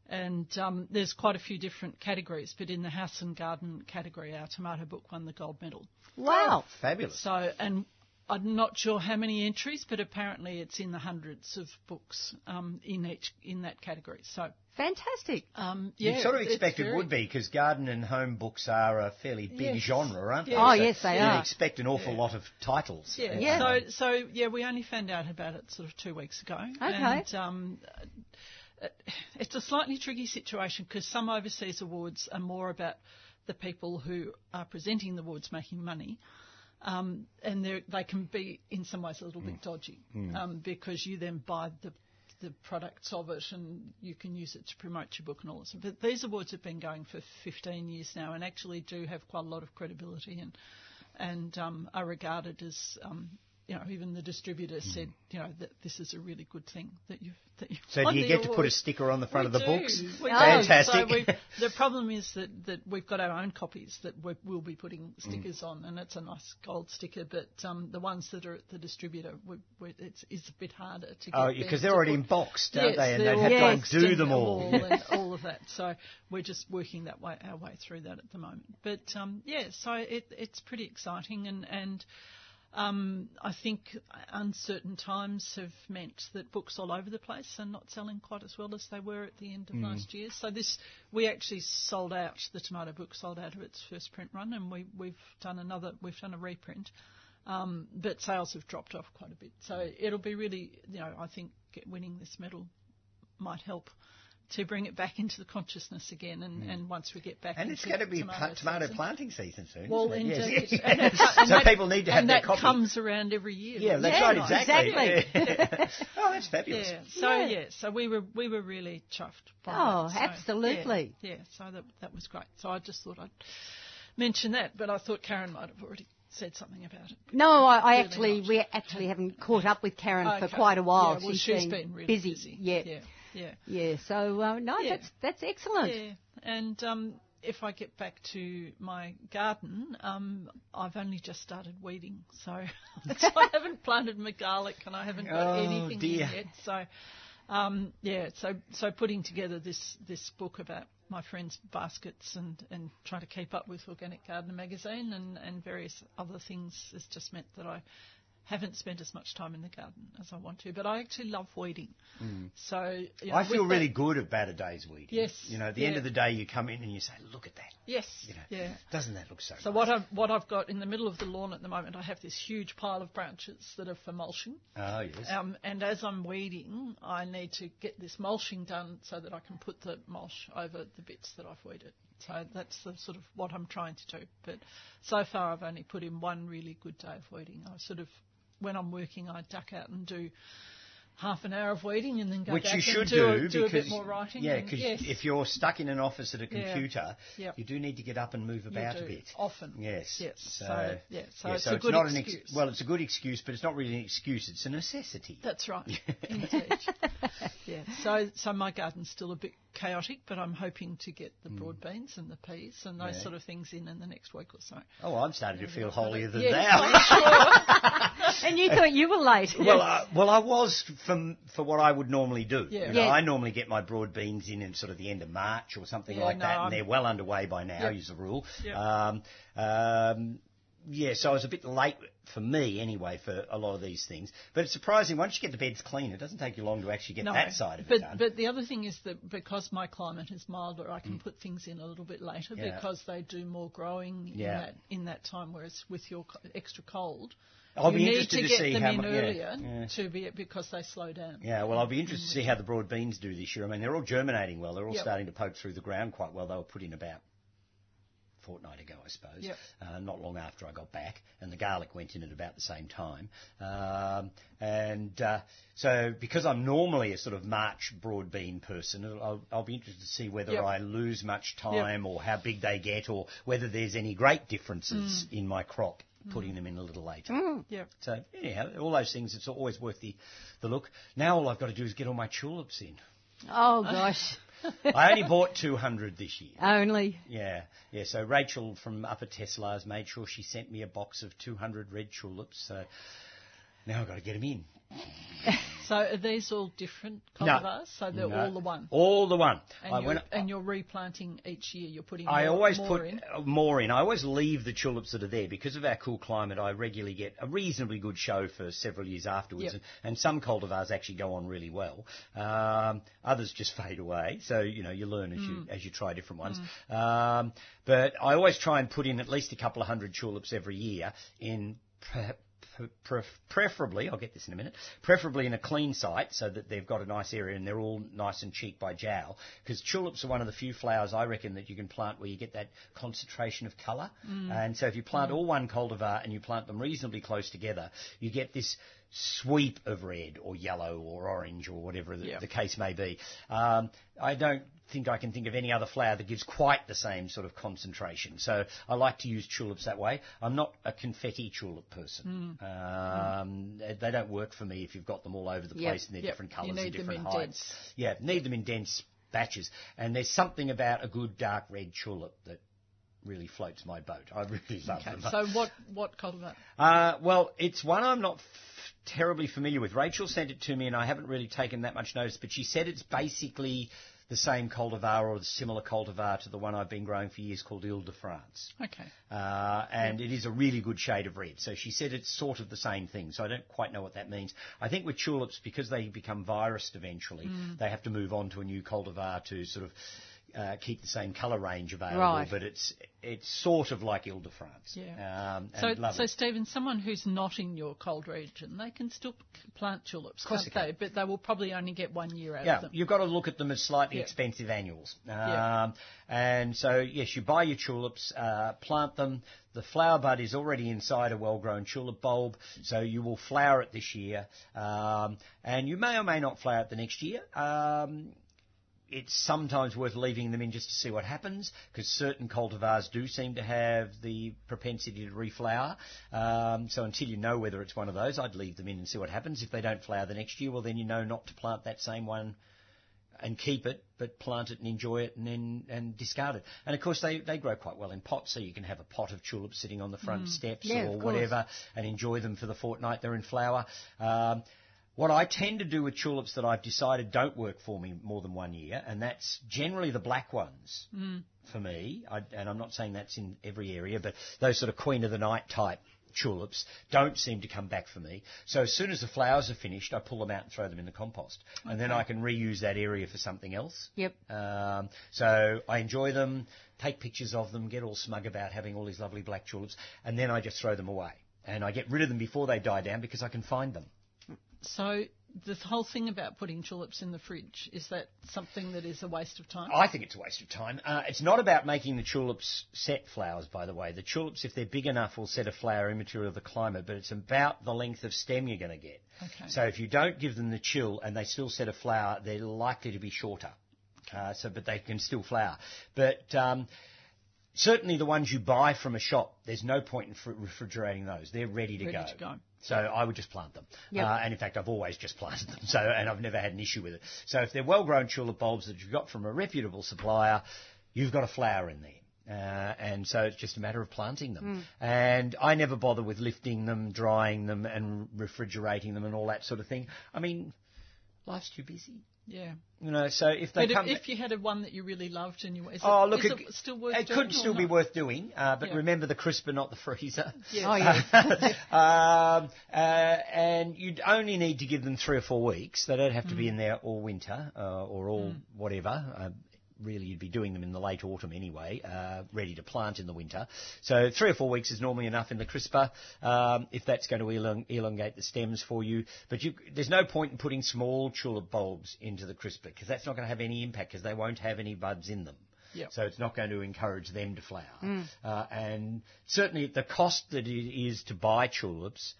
And um, there's quite a few different categories, but in the house and garden category, our tomato book won the gold medal. wow. Fabulous. So, and I'm not sure how many entries, but apparently it's in the hundreds of books um, in each in that category. So, Fantastic. um, yeah, You'd sort of expect it very- would be because garden and home books are a fairly big Yes. genre, aren't they? Yes. Oh, yes, they you'd are. expect an awful lot of titles. Yeah. Yeah. So, so yeah, we only found out about it sort of two weeks ago. Okay. And, um, uh, it's a slightly tricky situation because some overseas awards are more about the people who are presenting the awards making money. Um, and they're- can be, in some ways, a little bit dodgy um, because you then buy the the products of it and you can use it to promote your book and all this. But these awards have been going for 15 years now and actually do have quite a lot of credibility and and um, are regarded as um, you know even the distributor said you know that this is a really good thing that you've that you've So do you get to put a sticker on the front We of the do. books? We. Fantastic. So the problem is that, that we've got our own copies that we will be putting stickers on, and it's a nice gold sticker. But um, the ones that are at the distributor, we, we, it's, it's a bit harder to get. Oh, because they're already put- emboxed, aren't Yes, they? And they'd have all to undo them all. and *laughs* all of that. So we're just working that way our way through that at the moment. But um, yeah, so it, it's pretty exciting, and and um, I think uncertain times have meant that books all over the place are not selling quite as well as they were at the end of last year. So this, we actually sold out. The Tomato book sold out of its first print run, and we, we've done another. We've done a reprint, um, but sales have dropped off quite a bit. So it'll be really, you know, I think winning this medal might help. To bring it back into the consciousness again, and, and once we get back, And it's going to be tomato pa- tomato season. planting season soon. Well, isn't it? indeed. Yes. *laughs* And that- and so that- people need to have and their that copy. comes around every year. yeah, that's Yeah, right, exactly. exactly. *laughs* oh, that's fabulous. Yeah. So Yeah. yeah. so we were we were really chuffed. By Oh, that. So, absolutely. Yeah, yeah. So that that was great. So I just thought I'd mention that, but I thought Karen might have already said something about it. No, I, I Really actually not. we actually haven't caught up with Karen *laughs* for quite a while. Yeah, well, she's she's been, been really busy. Yeah, Yeah. Yeah. yeah. So uh, no, Yeah. that's that's excellent. Yeah, and um, if I get back to my garden, um, I've only just started weeding, so, *laughs* so I haven't planted my garlic and I haven't got Oh, anything yet. So, um, yeah, so so putting together this this book about my friends' baskets and, and trying to keep up with Organic Gardener magazine and, and various other things has just meant that I haven't spent as much time in the garden as I want to. But I actually love weeding. So you know, Mm. I feel that- really good about a day's weeding. Yes, You know, at the end of the day, you come in and you say, look at that. Yes. You know, Yeah. doesn't that look so So nice? what I've what I've got in the middle of the lawn at the moment, I have this huge pile of branches that are for mulching. Oh, yes. Um, and as I'm weeding, I need to get this mulching done so that I can put the mulch over the bits that I've weeded. So that's the sort of what I'm trying to do. But so far, I've only put in one really good day of weeding. I sort of, when I'm working, I duck out and do half an hour of weeding and then go Which back you should and do, do, a, do a bit more writing. yeah, because yes, if you're stuck in an office at a Yeah. computer, Yep. you do need to get up and move about a bit. often. Yes. Yes. So, So, yeah, so yeah, it's so a it's good not an excuse. well, it's a good excuse, but it's not really an excuse. It's a necessity. That's right. *laughs* Indeed. *laughs* yeah. So so my garden's still a bit chaotic, but I'm hoping to get the broad beans and the peas and those. Yeah. sort of things in in the next week or so. Oh, I'm starting to feel holier than Yes, thou. Sure. *laughs* And you thought you were late. Well, uh, well, I was for for what I would normally do. Yeah. You know, Yeah. I normally get my broad beans in in sort of the end of March or something Yeah, like no, that, I'm- and they're well underway by now, Yep. as a rule. Yep. Um, um, yeah, so I was a bit late for me anyway for a lot of these things. But it's surprising once you get the beds clean, it doesn't take you long to actually get No, that side of but, it done. But the other thing is that because my climate is milder, I can put things in a little bit later Mm. Yeah. because they do more growing Yeah. in that in that time. Whereas with your extra cold, I'll you be need interested to to get see them how in mu- yeah, earlier yeah. to be because they slow down. Yeah, well, I'll be interested to see how the broad beans do this year. I mean, they're all germinating well. They're all Yep. starting to poke through the ground quite well. They were put in about fortnight ago, I suppose. Yep. Uh, not long after I got back, and the garlic went in at about the same time. Um, and uh, so, because I'm normally a sort of March broad bean person, I'll, I'll be interested to see whether Yep. I lose much time or how big they get, or whether there's any great differences Mm. in my crop. Putting them in a little later. Yeah. So anyhow, all those things, it's always worth the, the look. Now all I've got to do is get all my tulips in. Oh gosh. *laughs* *laughs* I only bought 200 this year. Only. Yeah, yeah. So Rachel from Upper Tesla's made sure she sent me a box of 200 red tulips. So now I've got to get them in. So are these all different No. cultivars? So they're No. all the one. All the one. And, I, you're, and you're replanting each year. You're putting. I more, always more put in. more in. I always leave the tulips that are there because of our cool climate. I regularly get a reasonably good show for several years afterwards, Yep. and, and some cultivars actually go on really well. Um, others just *laughs* fade away. So you know you learn as Mm. you as you try different ones. Um, but I always try and put in at least a couple of hundred tulips every year in. Pre- pre- preferably, I'll get this in a minute, preferably in a clean site so that they've got a nice area and they're all nice and cheek by jowl. Because tulips are one of the few flowers I reckon that you can plant where you get that concentration of colour. And so if you plant all one cultivar and you plant them reasonably close together, you get this sweep of red or yellow or orange or whatever the, the case may be. Um, I don't think I can think of any other flower that gives quite the same sort of concentration. So I like to use tulips that way. I'm not a confetti tulip person. Um, they- They don't work for me if you've got them all over the Yep. place and they're Yep. different colours and need them different in heights. dense. Yeah, need them in dense batches. And there's something about a good dark red tulip that really floats my boat. I really love Okay. them. So what what cultivar? Uh, well, it's one I'm not f- terribly familiar with. Rachel sent it to me, and I haven't really taken that much notice. But she said it's basically the same cultivar or the similar cultivar to the one I've been growing for years called Ile de France. Okay. Uh, and it is a really good shade of red. So she said it's sort of the same thing. So I don't quite know what that means. I think with tulips, because they become virused eventually, they have to move on to a new cultivar to sort of uh, keep the same colour range available. Right. But it's it's sort of like Ile de France. Yeah. Um, So, so Stephen, someone who's not in your cold region, they can still plant tulips, Of course can't they they? But they will probably only get one year out Yeah, of them. you've got to look at them as slightly Yeah. expensive annuals. Um, Yeah. And so, yes, you buy your tulips, uh, plant them. The flower bud is already inside a well-grown tulip bulb, so you will flower it this year. Um, and you may or may not flower it the next year. Um, it's sometimes worth leaving them in just to see what happens because certain cultivars do seem to have the propensity to reflower. Um, so until you know whether it's one of those, I'd leave them in and see what happens. If they don't flower the next year, well then you know not to plant that same one and keep it, but plant it and enjoy it and then and discard it. And of course, they, they grow quite well in pots, so you can have a pot of tulips sitting on the front steps Yeah, or whatever and enjoy them for the fortnight they're in flower. Um, what I tend to do with tulips that I've decided don't work for me more than one year, and that's generally the black ones for me. I, and I'm not saying that's in every area, but those sort of Queen of the Night type tulips don't seem to come back for me. So as soon as the flowers are finished, I pull them out and throw them in the compost, and then I can reuse that area for something else. Yep. Um, so I enjoy them, take pictures of them, get all smug about having all these lovely black tulips, and then I just throw them away. And I get rid of them before they die down because I can find them. So the whole thing about putting tulips in the fridge is that something that is a waste of time? I think it's a waste of time. Uh, it's not about making the tulips set flowers, by the way. The tulips, if they're big enough, will set a flower immaterial of the climate, but it's about the length of stem you're going to get. Okay. So if you don't give them the chill and they still set a flower, they're likely to be shorter. Uh, so, but they can still flower. But um, certainly the ones you buy from a shop, there's no point in fr- refrigerating those. They're ready to Ready go. to go. So I would just plant them. Yep. Uh, and in fact, I've always just planted them. *laughs* So, and I've never had an issue with it. So if they're well-grown tulip bulbs that you've got from a reputable supplier, you've got a flower in there. Uh, and so it's just a matter of planting them. And I never bother with lifting them, drying them, and refrigerating them and all that sort of thing. I mean, life's too busy. Yeah. You know, so if they But come, if, if you had a one that you really loved and you, is oh it, look, is it, it still worth it could still be not? worth doing, uh, but Yeah. remember the crisper, not the freezer. Yes. *laughs* Oh, yeah. um, *laughs* uh, and you'd only need to give them three or four weeks. They don't have to Mm. be in there all winter uh, or all whatever. Really, you'd be doing them in the late autumn anyway, uh, ready to plant in the winter. So three or four weeks is normally enough in the crisper um, if that's going to elong- elongate the stems for you. But you, there's no point in putting small tulip bulbs into the crisper because that's not going to have any impact because they won't have any buds in them. Yep. So it's not going to encourage them to flower. Uh, and certainly the cost that it is to buy tulips,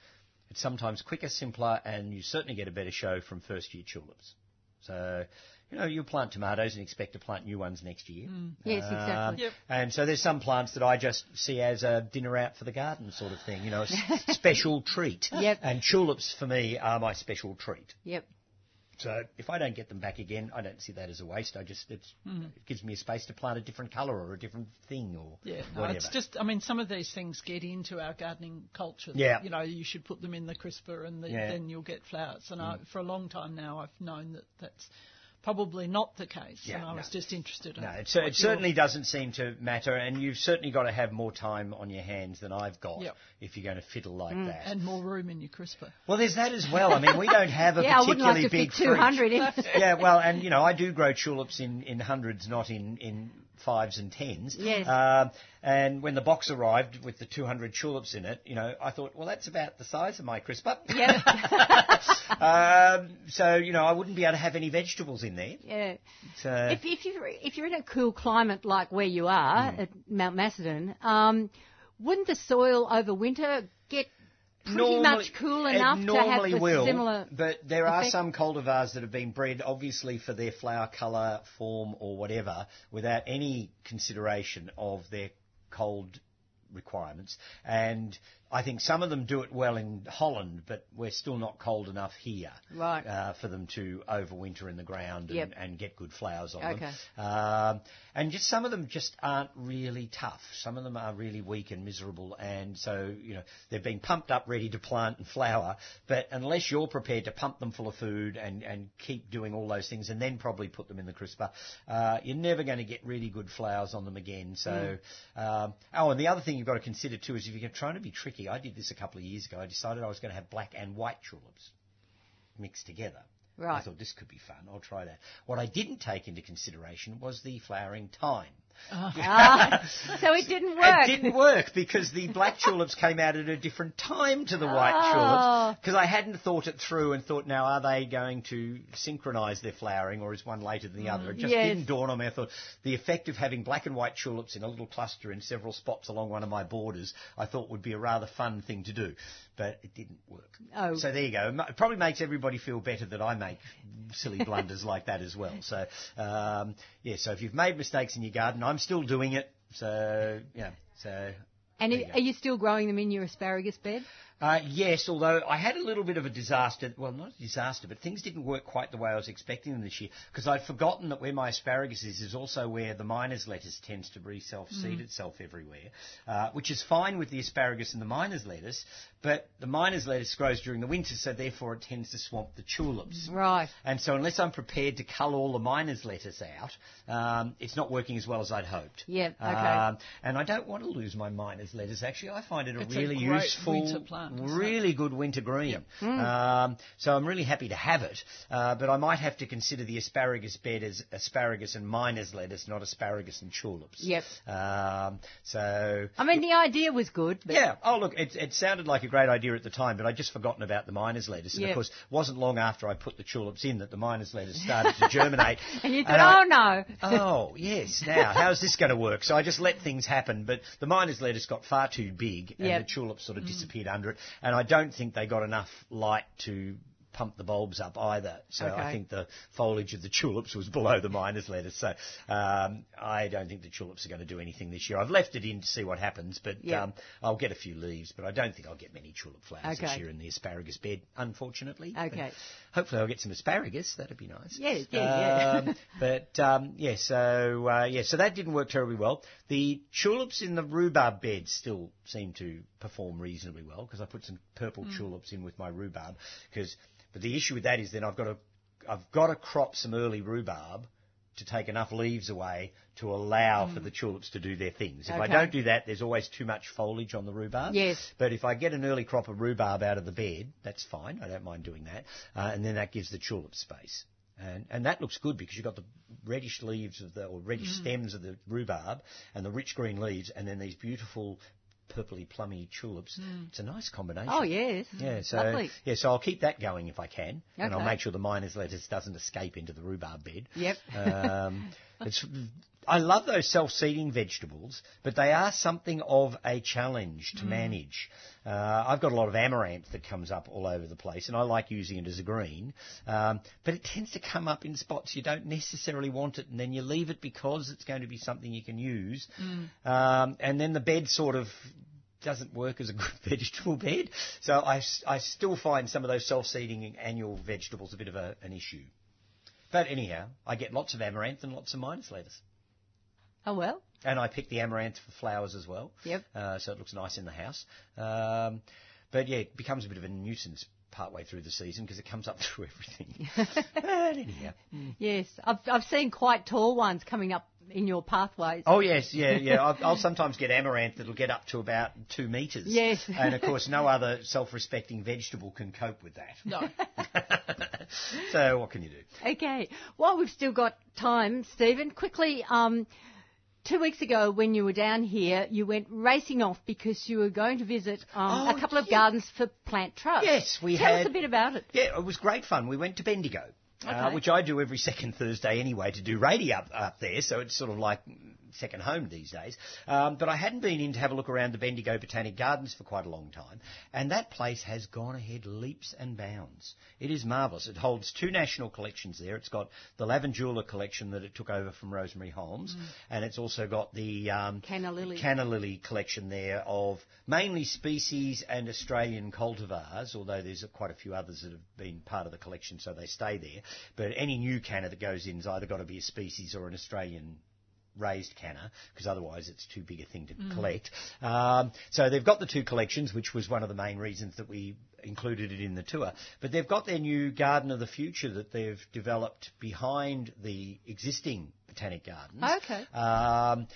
it's sometimes quicker, simpler, and you certainly get a better show from first year tulips. So, you know, you plant tomatoes and expect to plant new ones next year. Yes, exactly. Um, Yep. And so there's some plants that I just see as a dinner out for the garden sort of thing, you know, a s- *laughs* special treat. Yep. And tulips for me are my special treat. Yep. So if I don't get them back again, I don't see that as a waste. I just it's, Mm-hmm. it gives me a space to plant a different colour or a different thing or Yeah, no, whatever. it's just, I mean, some of these things get into our gardening culture. that, Yeah. You know, you should put them in the crisper and the, Yeah. Mm. then you'll get flowers. And I, for a long time now, I've known that that's probably not the case. Yeah, and I no. was just interested in no, it, what cer- your- it certainly doesn't seem to matter, and you've certainly got to have more time on your hands than I've got Yep. if you're going to fiddle like Mm. that. And more room in your crisper. well, there's that as well. I mean, we don't have a *laughs* Yeah, I wouldn't particularly like to big fit 200 in. yeah, well, and you know, I do grow tulips in, in hundreds, not in, in fives and tens. Yes. Um, and when the box arrived with the 200 tulips in it, you know, I thought, well, that's about the size of my crisper. Yeah. *laughs* um, so, you know, I wouldn't be able to have any vegetables in there. yeah. So, If, if, you're, if you're in a cool climate like where you are Mm. at Mount Macedon, um, wouldn't the soil over winter pretty Normally- much cool enough to have the will, similar? But there are some cultivars that have been bred, obviously, for their flower colour, form, or whatever, without any consideration of their cold requirements. And I think some of them do it well in Holland, but we're still not cold enough here Right. uh, for them to overwinter in the ground and, Yep. and get good flowers on Okay. them. Um, and just some of them just aren't really tough. Some of them are really weak and miserable, and so you know they've been pumped up, ready to plant and flower. But unless you're prepared to pump them full of food and and keep doing all those things, and then probably put them in the crisper, uh, you're never going to get really good flowers on them again. So, um, oh, and the other thing you've got to consider too is if you're trying to be tricky. I did this a couple of years ago. I decided I was going to have black and white tulips mixed together. I thought this could be fun. I'll try that. What I didn't take into consideration was the flowering time. Ah, *laughs* so it didn't work. It didn't work because the black tulips came out at a different time to the white Oh. tulips. Because I hadn't thought it through and thought, now are they going to synchronise their flowering or is one later than the other? It just Yes. didn't dawn on me. I thought the effect of having black and white tulips in a little cluster in several spots along one of my borders, I thought would be a rather fun thing to do. But it didn't work. Oh. So there you go. It probably makes everybody feel better that I make silly blunders like that as well. So, um, yeah, so if you've made mistakes in your garden, I'm still doing it. So, yeah, so And are you are you still growing them in your asparagus bed? Uh, yes, although I had a little bit of a disaster. Well, not a disaster, but things didn't work quite the way I was expecting them this year because I'd forgotten that where my asparagus is is also where the miner's lettuce tends to re-self-seed itself everywhere, uh, which is fine with the asparagus and the miner's lettuce, but the miner's lettuce grows during the winter, so therefore it tends to swamp the tulips. Right. And so unless I'm prepared to cull all the miner's lettuce out, um, it's not working as well as I'd hoped. Yeah, okay. Um, and I don't want to lose my miner's lettuce. Actually, I find it a It's a really great useful, winter plant, really good winter green. Hmm. Um, so I'm really happy to have it. Uh, but I might have to consider the asparagus bed as asparagus and miner's lettuce, not asparagus and tulips. Yep. Um, so I mean, the idea was good, but yeah. Oh, look, it, it sounded like a great idea at the time, but I'd just forgotten about the miner's lettuce. And Yep. of course, it wasn't long after I put the tulips in that the miner's lettuce started to germinate. *laughs* and you thought, I- oh no. *laughs* Oh, yes. Now, how's this going to work? So I just let things happen, but the miner's lettuce got far too big and Yep. the tulips sort of disappeared under it. And I don't think they got enough light to pump the bulbs up either. So I think the foliage of the tulips was below the miner's lettuce. So um, I don't think the tulips are going to do anything this year. I've left it in to see what happens, but Yep. um, I'll get a few leaves, but I don't think I'll get many tulip flowers this year in the asparagus bed, unfortunately. But Okay. Hopefully I'll get some asparagus. That'd be nice. Yeah, yeah, yeah. Um, but um, yeah, so uh, yeah, so that didn't work terribly well. The tulips in the rhubarb bed still seem to perform reasonably well because I put some purple tulips in with my rhubarb. Because, but the issue with that is then I've got to I've got to crop some early rhubarb to take enough leaves away to allow for the tulips to do their things. If I don't do that, there's always too much foliage on the rhubarb. Yes. But if I get an early crop of rhubarb out of the bed, that's fine. I don't mind doing that. Uh, and then that gives the tulip space. And, and that looks good because you've got the reddish leaves of the, or reddish Mm. stems of the rhubarb and the rich green leaves and then these beautiful purpley plummy tulips. It's a nice combination. Oh yes. Yeah, so Lovely. yeah, so I'll keep that going if I can, and I'll make sure the miner's lettuce doesn't escape into the rhubarb bed. Yep. Um, *laughs* it's, I love those self-seeding vegetables, but they are something of a challenge Mm. to manage. Uh, I've got a lot of amaranth that comes up all over the place, and I like using it as a green, um, but it tends to come up in spots you don't necessarily want it, and then you leave it because it's going to be something you can use, um, and then the bed sort of doesn't work as a good *laughs* vegetable bed. So I still find some of those self-seeding annual vegetables a bit of a, an issue. But anyhow, I get lots of amaranth and lots of miner's lettuce. Oh well. And I pick the amaranth for flowers as well. Yep. Uh, so it looks nice in the house. Um, but yeah, it becomes a bit of a nuisance partway through the season because it comes up *laughs* through everything. *laughs* but anyhow. Yes, I've I've seen quite tall ones coming up in your pathways. Oh yes, yeah, yeah. I'll, I'll sometimes get amaranth that'll get up to about two metres. Yes. And of course, no other self-respecting vegetable can cope with that. No. *laughs* so what can you do? Okay. While we've still got time, Stephen, quickly, um, two weeks ago when you were down here, you went racing off because you were going to visit um, Oh, a couple of yeah. gardens for Plant Trust. Yes, we Tell had- us a bit about it. Yeah, it was great fun. We went to Bendigo. Uh, which I do every second Thursday anyway to do radio up, up there, so it's sort of like second home these days. Um, but I hadn't been in to have a look around the Bendigo Botanic Gardens for quite a long time, and that place has gone ahead leaps and bounds. It is marvellous. It holds two national collections there. It's got the Lavandula collection that it took over from Rosemary Holmes, and it's also got the um, Canna lily. Canna lily collection there of mainly species and Australian cultivars, although there's quite a few others that have been part of the collection, so they stay there. But any new canna that goes in has either got to be a species or an Australian raised canna, because otherwise it's too big a thing to collect. Um, so they've got the two collections, which was one of the main reasons that we included it in the tour. But they've got their new Garden of the Future that they've developed behind the existing Botanic Gardens. Okay. Um,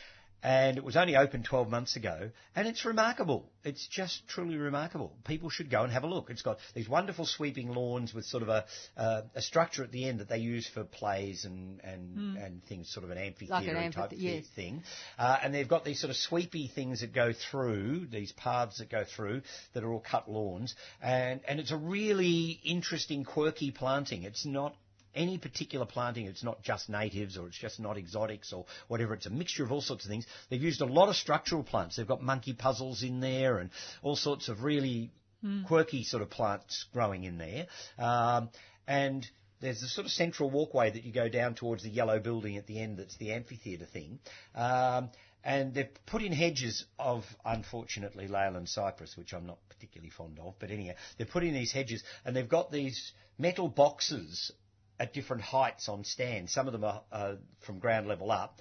and it was only open 12 months ago, and it's remarkable. It's just truly remarkable. People should go and have a look. It's got these wonderful sweeping lawns with sort of a, uh, a structure at the end that they use for plays and, and, and things, sort of an amphitheatre type amphithe- thi- yes. thing. Uh, and they've got these sort of sweepy things that go through, these paths that go through, that are all cut lawns. And, and it's a really interesting, quirky planting. It's not any particular planting, it's not just natives or it's just not exotics or whatever, it's a mixture of all sorts of things. They've used a lot of structural plants. They've got monkey puzzles in there and all sorts of really quirky sort of plants growing in there. Um, and there's a sort of central walkway that you go down towards the yellow building at the end that's the amphitheatre thing. Um, and they've put in hedges of, unfortunately, Leyland cypress, which I'm not particularly fond of. But anyhow, they've put in these hedges, and they've got these metal boxes at different heights on stands. Some of them are uh, from ground level up.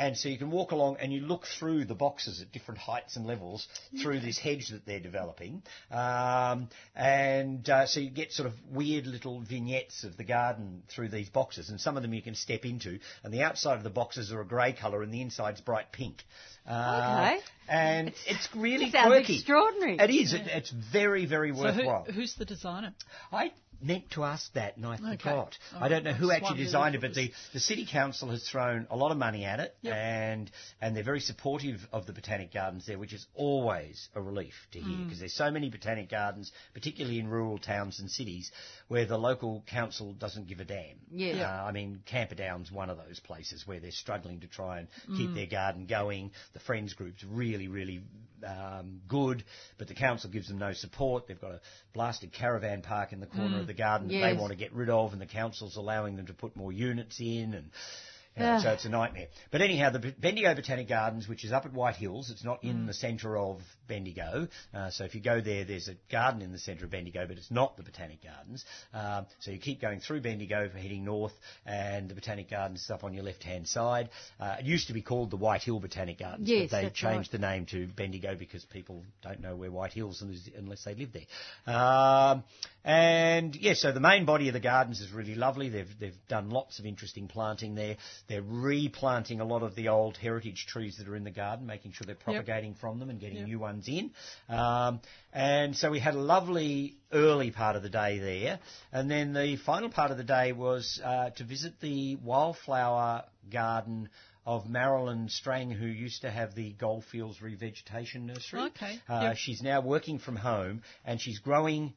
And so you can walk along and you look through the boxes at different heights and levels through this hedge that they're developing. Um, and uh, so you get sort of weird little vignettes of the garden through these boxes. And some of them you can step into. And the outside of the boxes are a grey colour and the inside's bright pink. Uh, Okay. And it's really Sounds quirky. extraordinary. It is. It, it's very, very So worthwhile. who, who's the designer? I meant to ask that and I Okay. forgot. Oh, I don't know who actually designed it, but the, the City Council has thrown a lot of money at it Yep. and and they're very supportive of the Botanic Gardens there, which is always a relief to hear Mm. because there's so many Botanic Gardens, particularly in rural towns and cities, where the local council doesn't give a damn. Yeah. Yeah. Uh, I mean, Camperdown's one of those places where they're struggling to try and Mm. keep their garden going. The Friends Group's really, really um, good, but the council gives them no support. They've got a blasted caravan park in the corner Mm. of the garden that Yes. they want to get rid of, and the council's allowing them to put more units in, and Ah. so it's a nightmare. But anyhow, the Bendigo Botanic Gardens, which is up at White Hills, it's not in the centre of Bendigo. Uh, so if you go there, there's a garden in the centre of Bendigo, but it's not the Botanic Gardens. Um, so you keep going through Bendigo for heading north, and the Botanic Gardens is up on your left-hand side. Uh, it used to be called the White Hill Botanic Gardens, Yes, but they changed right. the name to Bendigo because people don't know where White Hills is unless they live there. Um, and yeah, so the main body of the gardens is really lovely. They've they've done lots of interesting planting there. They're replanting a lot of the old heritage trees that are in the garden, making sure they're propagating from them and getting Yep. new ones in. Um, and so we had a lovely early part of the day there, and then the final part of the day was uh, to visit the wildflower garden of Marilyn Strang, who used to have the Goldfields Revegetation Nursery. Okay, Uh, yep. She's now working from home, and she's growing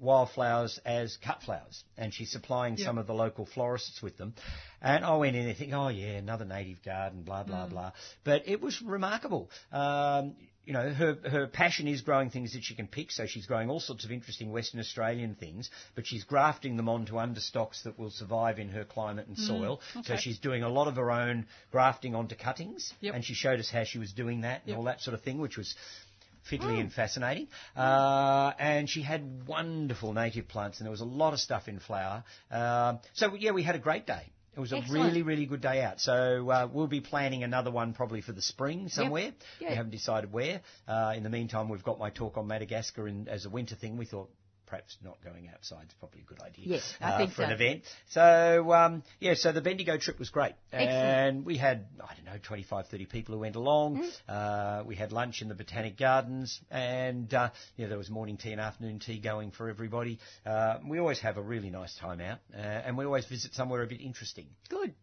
wildflowers as cut flowers, and she's supplying Yep. some of the local florists with them. And I went in there thinking, oh yeah, another native garden, blah blah blah. But it was remarkable. Um, you know, her her passion is growing things that she can pick, so she's growing all sorts of interesting Western Australian things, but she's grafting them onto understocks that will survive in her climate and soil. So okay. she's doing a lot of her own grafting onto cuttings, Yep. and she showed us how she was doing that and Yep. all that sort of thing, which was fiddly and fascinating. Uh, and she had wonderful native plants, and there was a lot of stuff in flower. Um so yeah, we had a great day. It was a really, really good day out. So uh, we'll be planning another one probably for the spring somewhere. Good. We haven't decided where. Uh, in the meantime, we've got my talk on Madagascar in, as a winter thing. We thought perhaps not going outside is probably a good idea. Yes, I uh, think for so. an event. So um, yeah, so the Bendigo trip was great, Excellent. and we had I don't know 25, 30 people who went along. Mm. Uh, we had lunch in the Botanic Gardens, and uh, yeah, there was morning tea and afternoon tea going for everybody. Uh, we always have a really nice time out, uh, and we always visit somewhere a bit interesting. Good.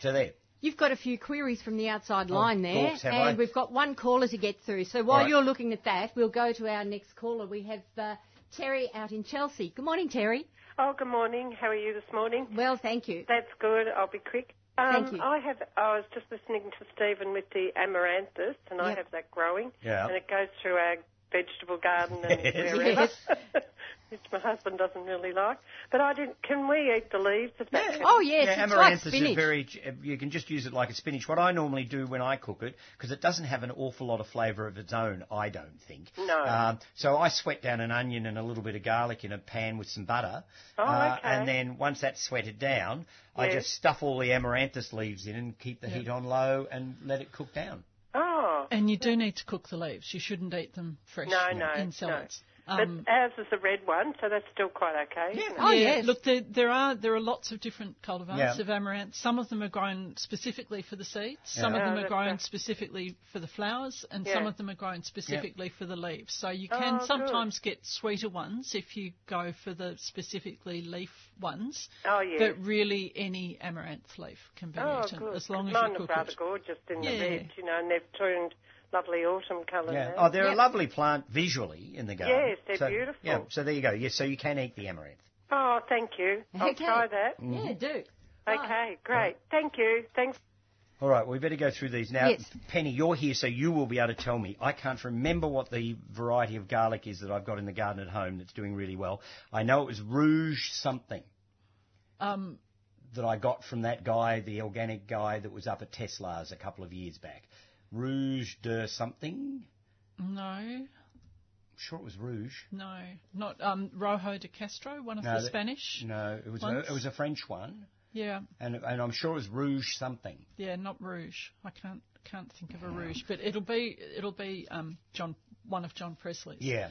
So there. You've got a few queries from the outside line there, course, have and I? we've got one caller to get through. So while right. you're looking at that, we'll go to our next caller. We have uh, Terry out in Chelsea. Good morning, Terry. Oh, good morning. How are you this morning? Well, thank you. That's good. I'll be quick. Um, Thank you. I have. I was just listening to Stephen with the amaranthus, and I have that growing. Yeah. And it goes through our vegetable garden and *laughs* wherever, Yes. Which my husband doesn't really like. But I didn't. Can we eat the leaves of that? can- Oh, yes, yeah, it's like amaranthus spinach. is very. You can just use it like a spinach. What I normally do when I cook it, because it doesn't have an awful lot of flavour of its own, I don't think. No. Um, so I sweat down an onion and a little bit of garlic in a pan with some butter. Oh, uh, okay. And then once that's sweated down, I just stuff all the amaranthus leaves in and keep the heat on low and let it cook down. Oh. And you do need to cook the leaves. You shouldn't eat them fresh No, no, in no. Salads. But Um, ours is the red one, so that's still quite okay. isn't? Oh, yeah, yes. Look, there, there are there are lots of different cultivars Yeah. of amaranth. Some of them are grown specifically for the seeds. Yeah. Some of them Oh, are grown right. specifically for the flowers, and Yeah. some of them are grown specifically for the leaves. So you can Oh, good. sometimes get sweeter ones if you go for the specifically leaf ones. Oh, yes. But really, any amaranth leaf can be Oh, eaten good. as long as Mine you are cook rather it. gorgeous in Yeah. the red, you know, and they've turned lovely autumn colour Yeah. now. Oh, they're a lovely plant visually in the garden. Yes, they're So- beautiful. Yeah. So there you go. Yes. So you can eat the amaranth. Oh, thank you. *laughs* I'll Okay. try that. Yeah, do. Right. Okay, great. Thank you. Thanks. All right, we better go through these now. Yes. Penny, you're here, so you will be able to tell me. I can't remember what the variety of garlic is that I've got in the garden at home that's doing really well. I know it was Rouge something Um, that I got from that guy, the organic guy that was up at Tesla's a couple of years back. Rouge de something. No, I'm sure it was Rouge. no, not um, Rojo de Castro, one of No, the that- Spanish. No, it was a, it was a French one, Yeah, and and I'm sure it was Rouge something. yeah, not Rouge. I can't can't think of a Rouge, but it'll be it'll be um, John, one of John Presley's. Yeah.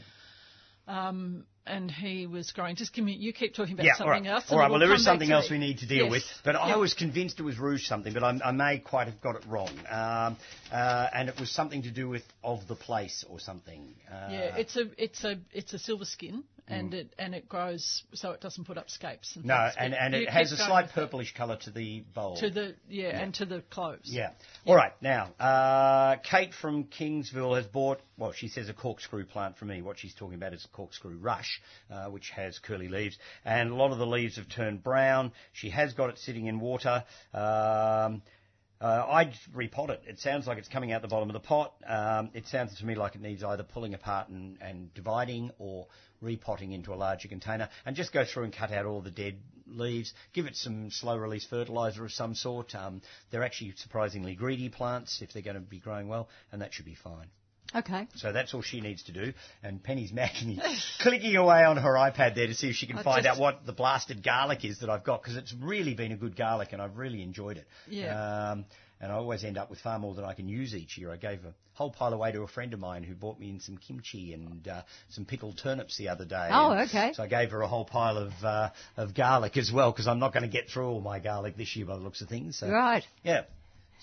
Um, and he was growing. Just give me. You keep talking about Yeah, something all right. else. All right, well, there is something else we need to deal Yes. with, but I was convinced it was Rouge something, but I, I may quite have got it wrong. Um, uh, and it was something to do with of the place or something. Uh, Yeah, it's a it's a it's a silver skin, and it and it grows so it doesn't put up scapes. And Mm. no, and, and it has a slight purplish colour to the bowl. to the yeah, and to the cloves. Yeah. All right. Now, uh, Kate from Kingsville has bought, well, she says a corkscrew plant for me. What she's talking about is a corkscrew rush, uh, which has curly leaves. And a lot of the leaves have turned brown. She has got it sitting in water. Um, uh, I'd repot it. It sounds like it's coming out the bottom of the pot. Um, it sounds to me like it needs either pulling apart and, and dividing or repotting into a larger container. And just go through and cut out all the dead leaves. Give it some slow release fertiliser of some sort. Um, they're actually surprisingly greedy plants if they're going to be growing well, and that should be fine. Okay. So that's all she needs to do. And Penny's macking, *laughs* clicking away on her iPad there to see if she can I find just- out what the blasted garlic is that I've got because it's really been a good garlic and I've really enjoyed it. Yeah. Um, and I always end up with far more than I can use each year. I gave a whole pile away to a friend of mine who bought me in some kimchi and uh, some pickled turnips the other day. Oh, okay. So I gave her a whole pile of uh, of garlic as well because I'm not going to get through all my garlic this year by the looks of things. So, Right. Yeah.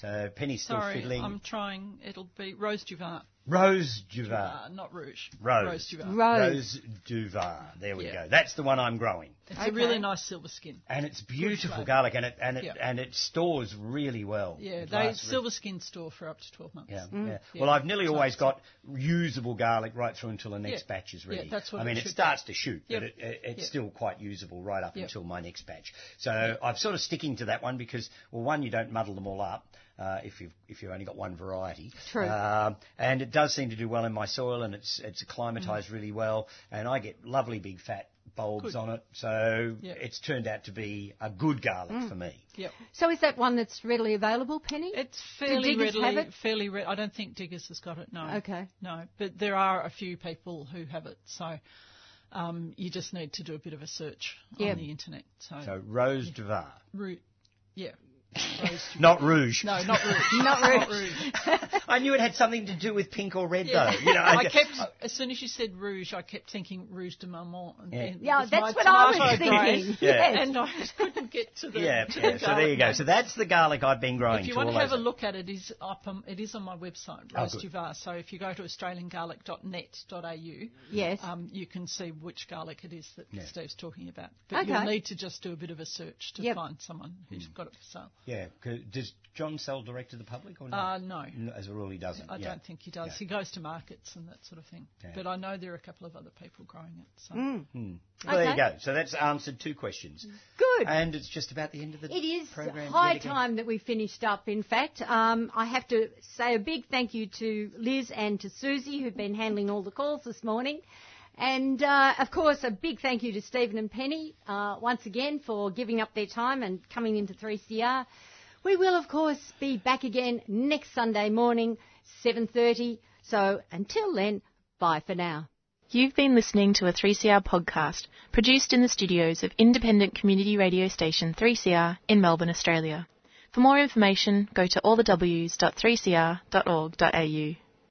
So Penny's still Sorry, fiddling. I'm trying. It'll be Rose du Var, Rose du Var. not Rouge. Rose. Duvar. Rose. Rose du Var. There we Yeah. go. That's the one I'm growing. It's Okay. a really nice silver skin. And it's beautiful flavour. garlic, and it and it Yeah. and it stores really well. Yeah, It they lasts re- silver skin store for up to 12 months. Yeah, Mm. yeah. Yeah. Well, I've nearly So always got usable garlic right through until the next Yeah. batch is ready. Yeah, ready. that's what I mean, it should starts to shoot, Yep. but it, it, it's Yep. still quite usable right up Yep. until my next batch. So I'm sort of sticking to that one because, well, one, you don't muddle them all up. Uh, if you've if you've only got one variety, True. Um, and it does seem to do well in my soil, and it's it's acclimatised Mm. really well, and I get lovely big fat bulbs Good. on it. So Yep. it's turned out to be a good garlic Mm. for me. Yep. So is that one that's readily available, Penny? It's fairly diggers have readily, it? fairly. Re- I don't think Diggers has got it. No. Okay. No, but there are a few people who have it. So um, you just need to do a bit of a search Yep. on the internet. So, So Rose du Var, Ru- yeah. Rose du Var. *laughs* not Rouge. No, not Rouge. *laughs* Not Rouge. *laughs* I knew it had something to do with pink or red, Yeah. though. You know, I kept as soon as you said rouge, I kept thinking rouge de Marmont. And Yeah. Yeah, that's what I was thinking. Yeah. Yes. And I couldn't get to the. Yeah, to yeah. the So there you go. So that's the garlic I've been growing. If you to want to all have a look at it, is up on, it is on my website, Oh, Rose good. Duvar. So if you go to australiangarlic.net.au, Yes. um, you can see which garlic it is that Yeah. Steve's talking about. But Okay. you'll need to just do a bit of a search to Yep. find someone who's Hmm. got it for sale. Yeah. 'cause Does John sell direct to the public or Uh, not? no. No, As a rule, he doesn't. I yeah. don't think he does. Yeah. He goes to markets and that sort of thing. Yeah. But I know there are a couple of other people growing it. So. Hmm. Well, there you go. So that's answered two questions. Good. And it's just about the end of the It is program. It's high time that we finished up. In fact, um, I have to say a big thank you to Liz and to Susie who've been handling all the calls this morning. And uh, of course, a big thank you to Stephen and Penny uh, once again for giving up their time and coming into 3CR. We will, of course, be back again next Sunday morning, 7:30. So until then, bye for now. You've been listening to a 3CR podcast produced in the studios of independent community radio station 3CR in Melbourne, Australia. For more information, go to allthews.3cr.org.au.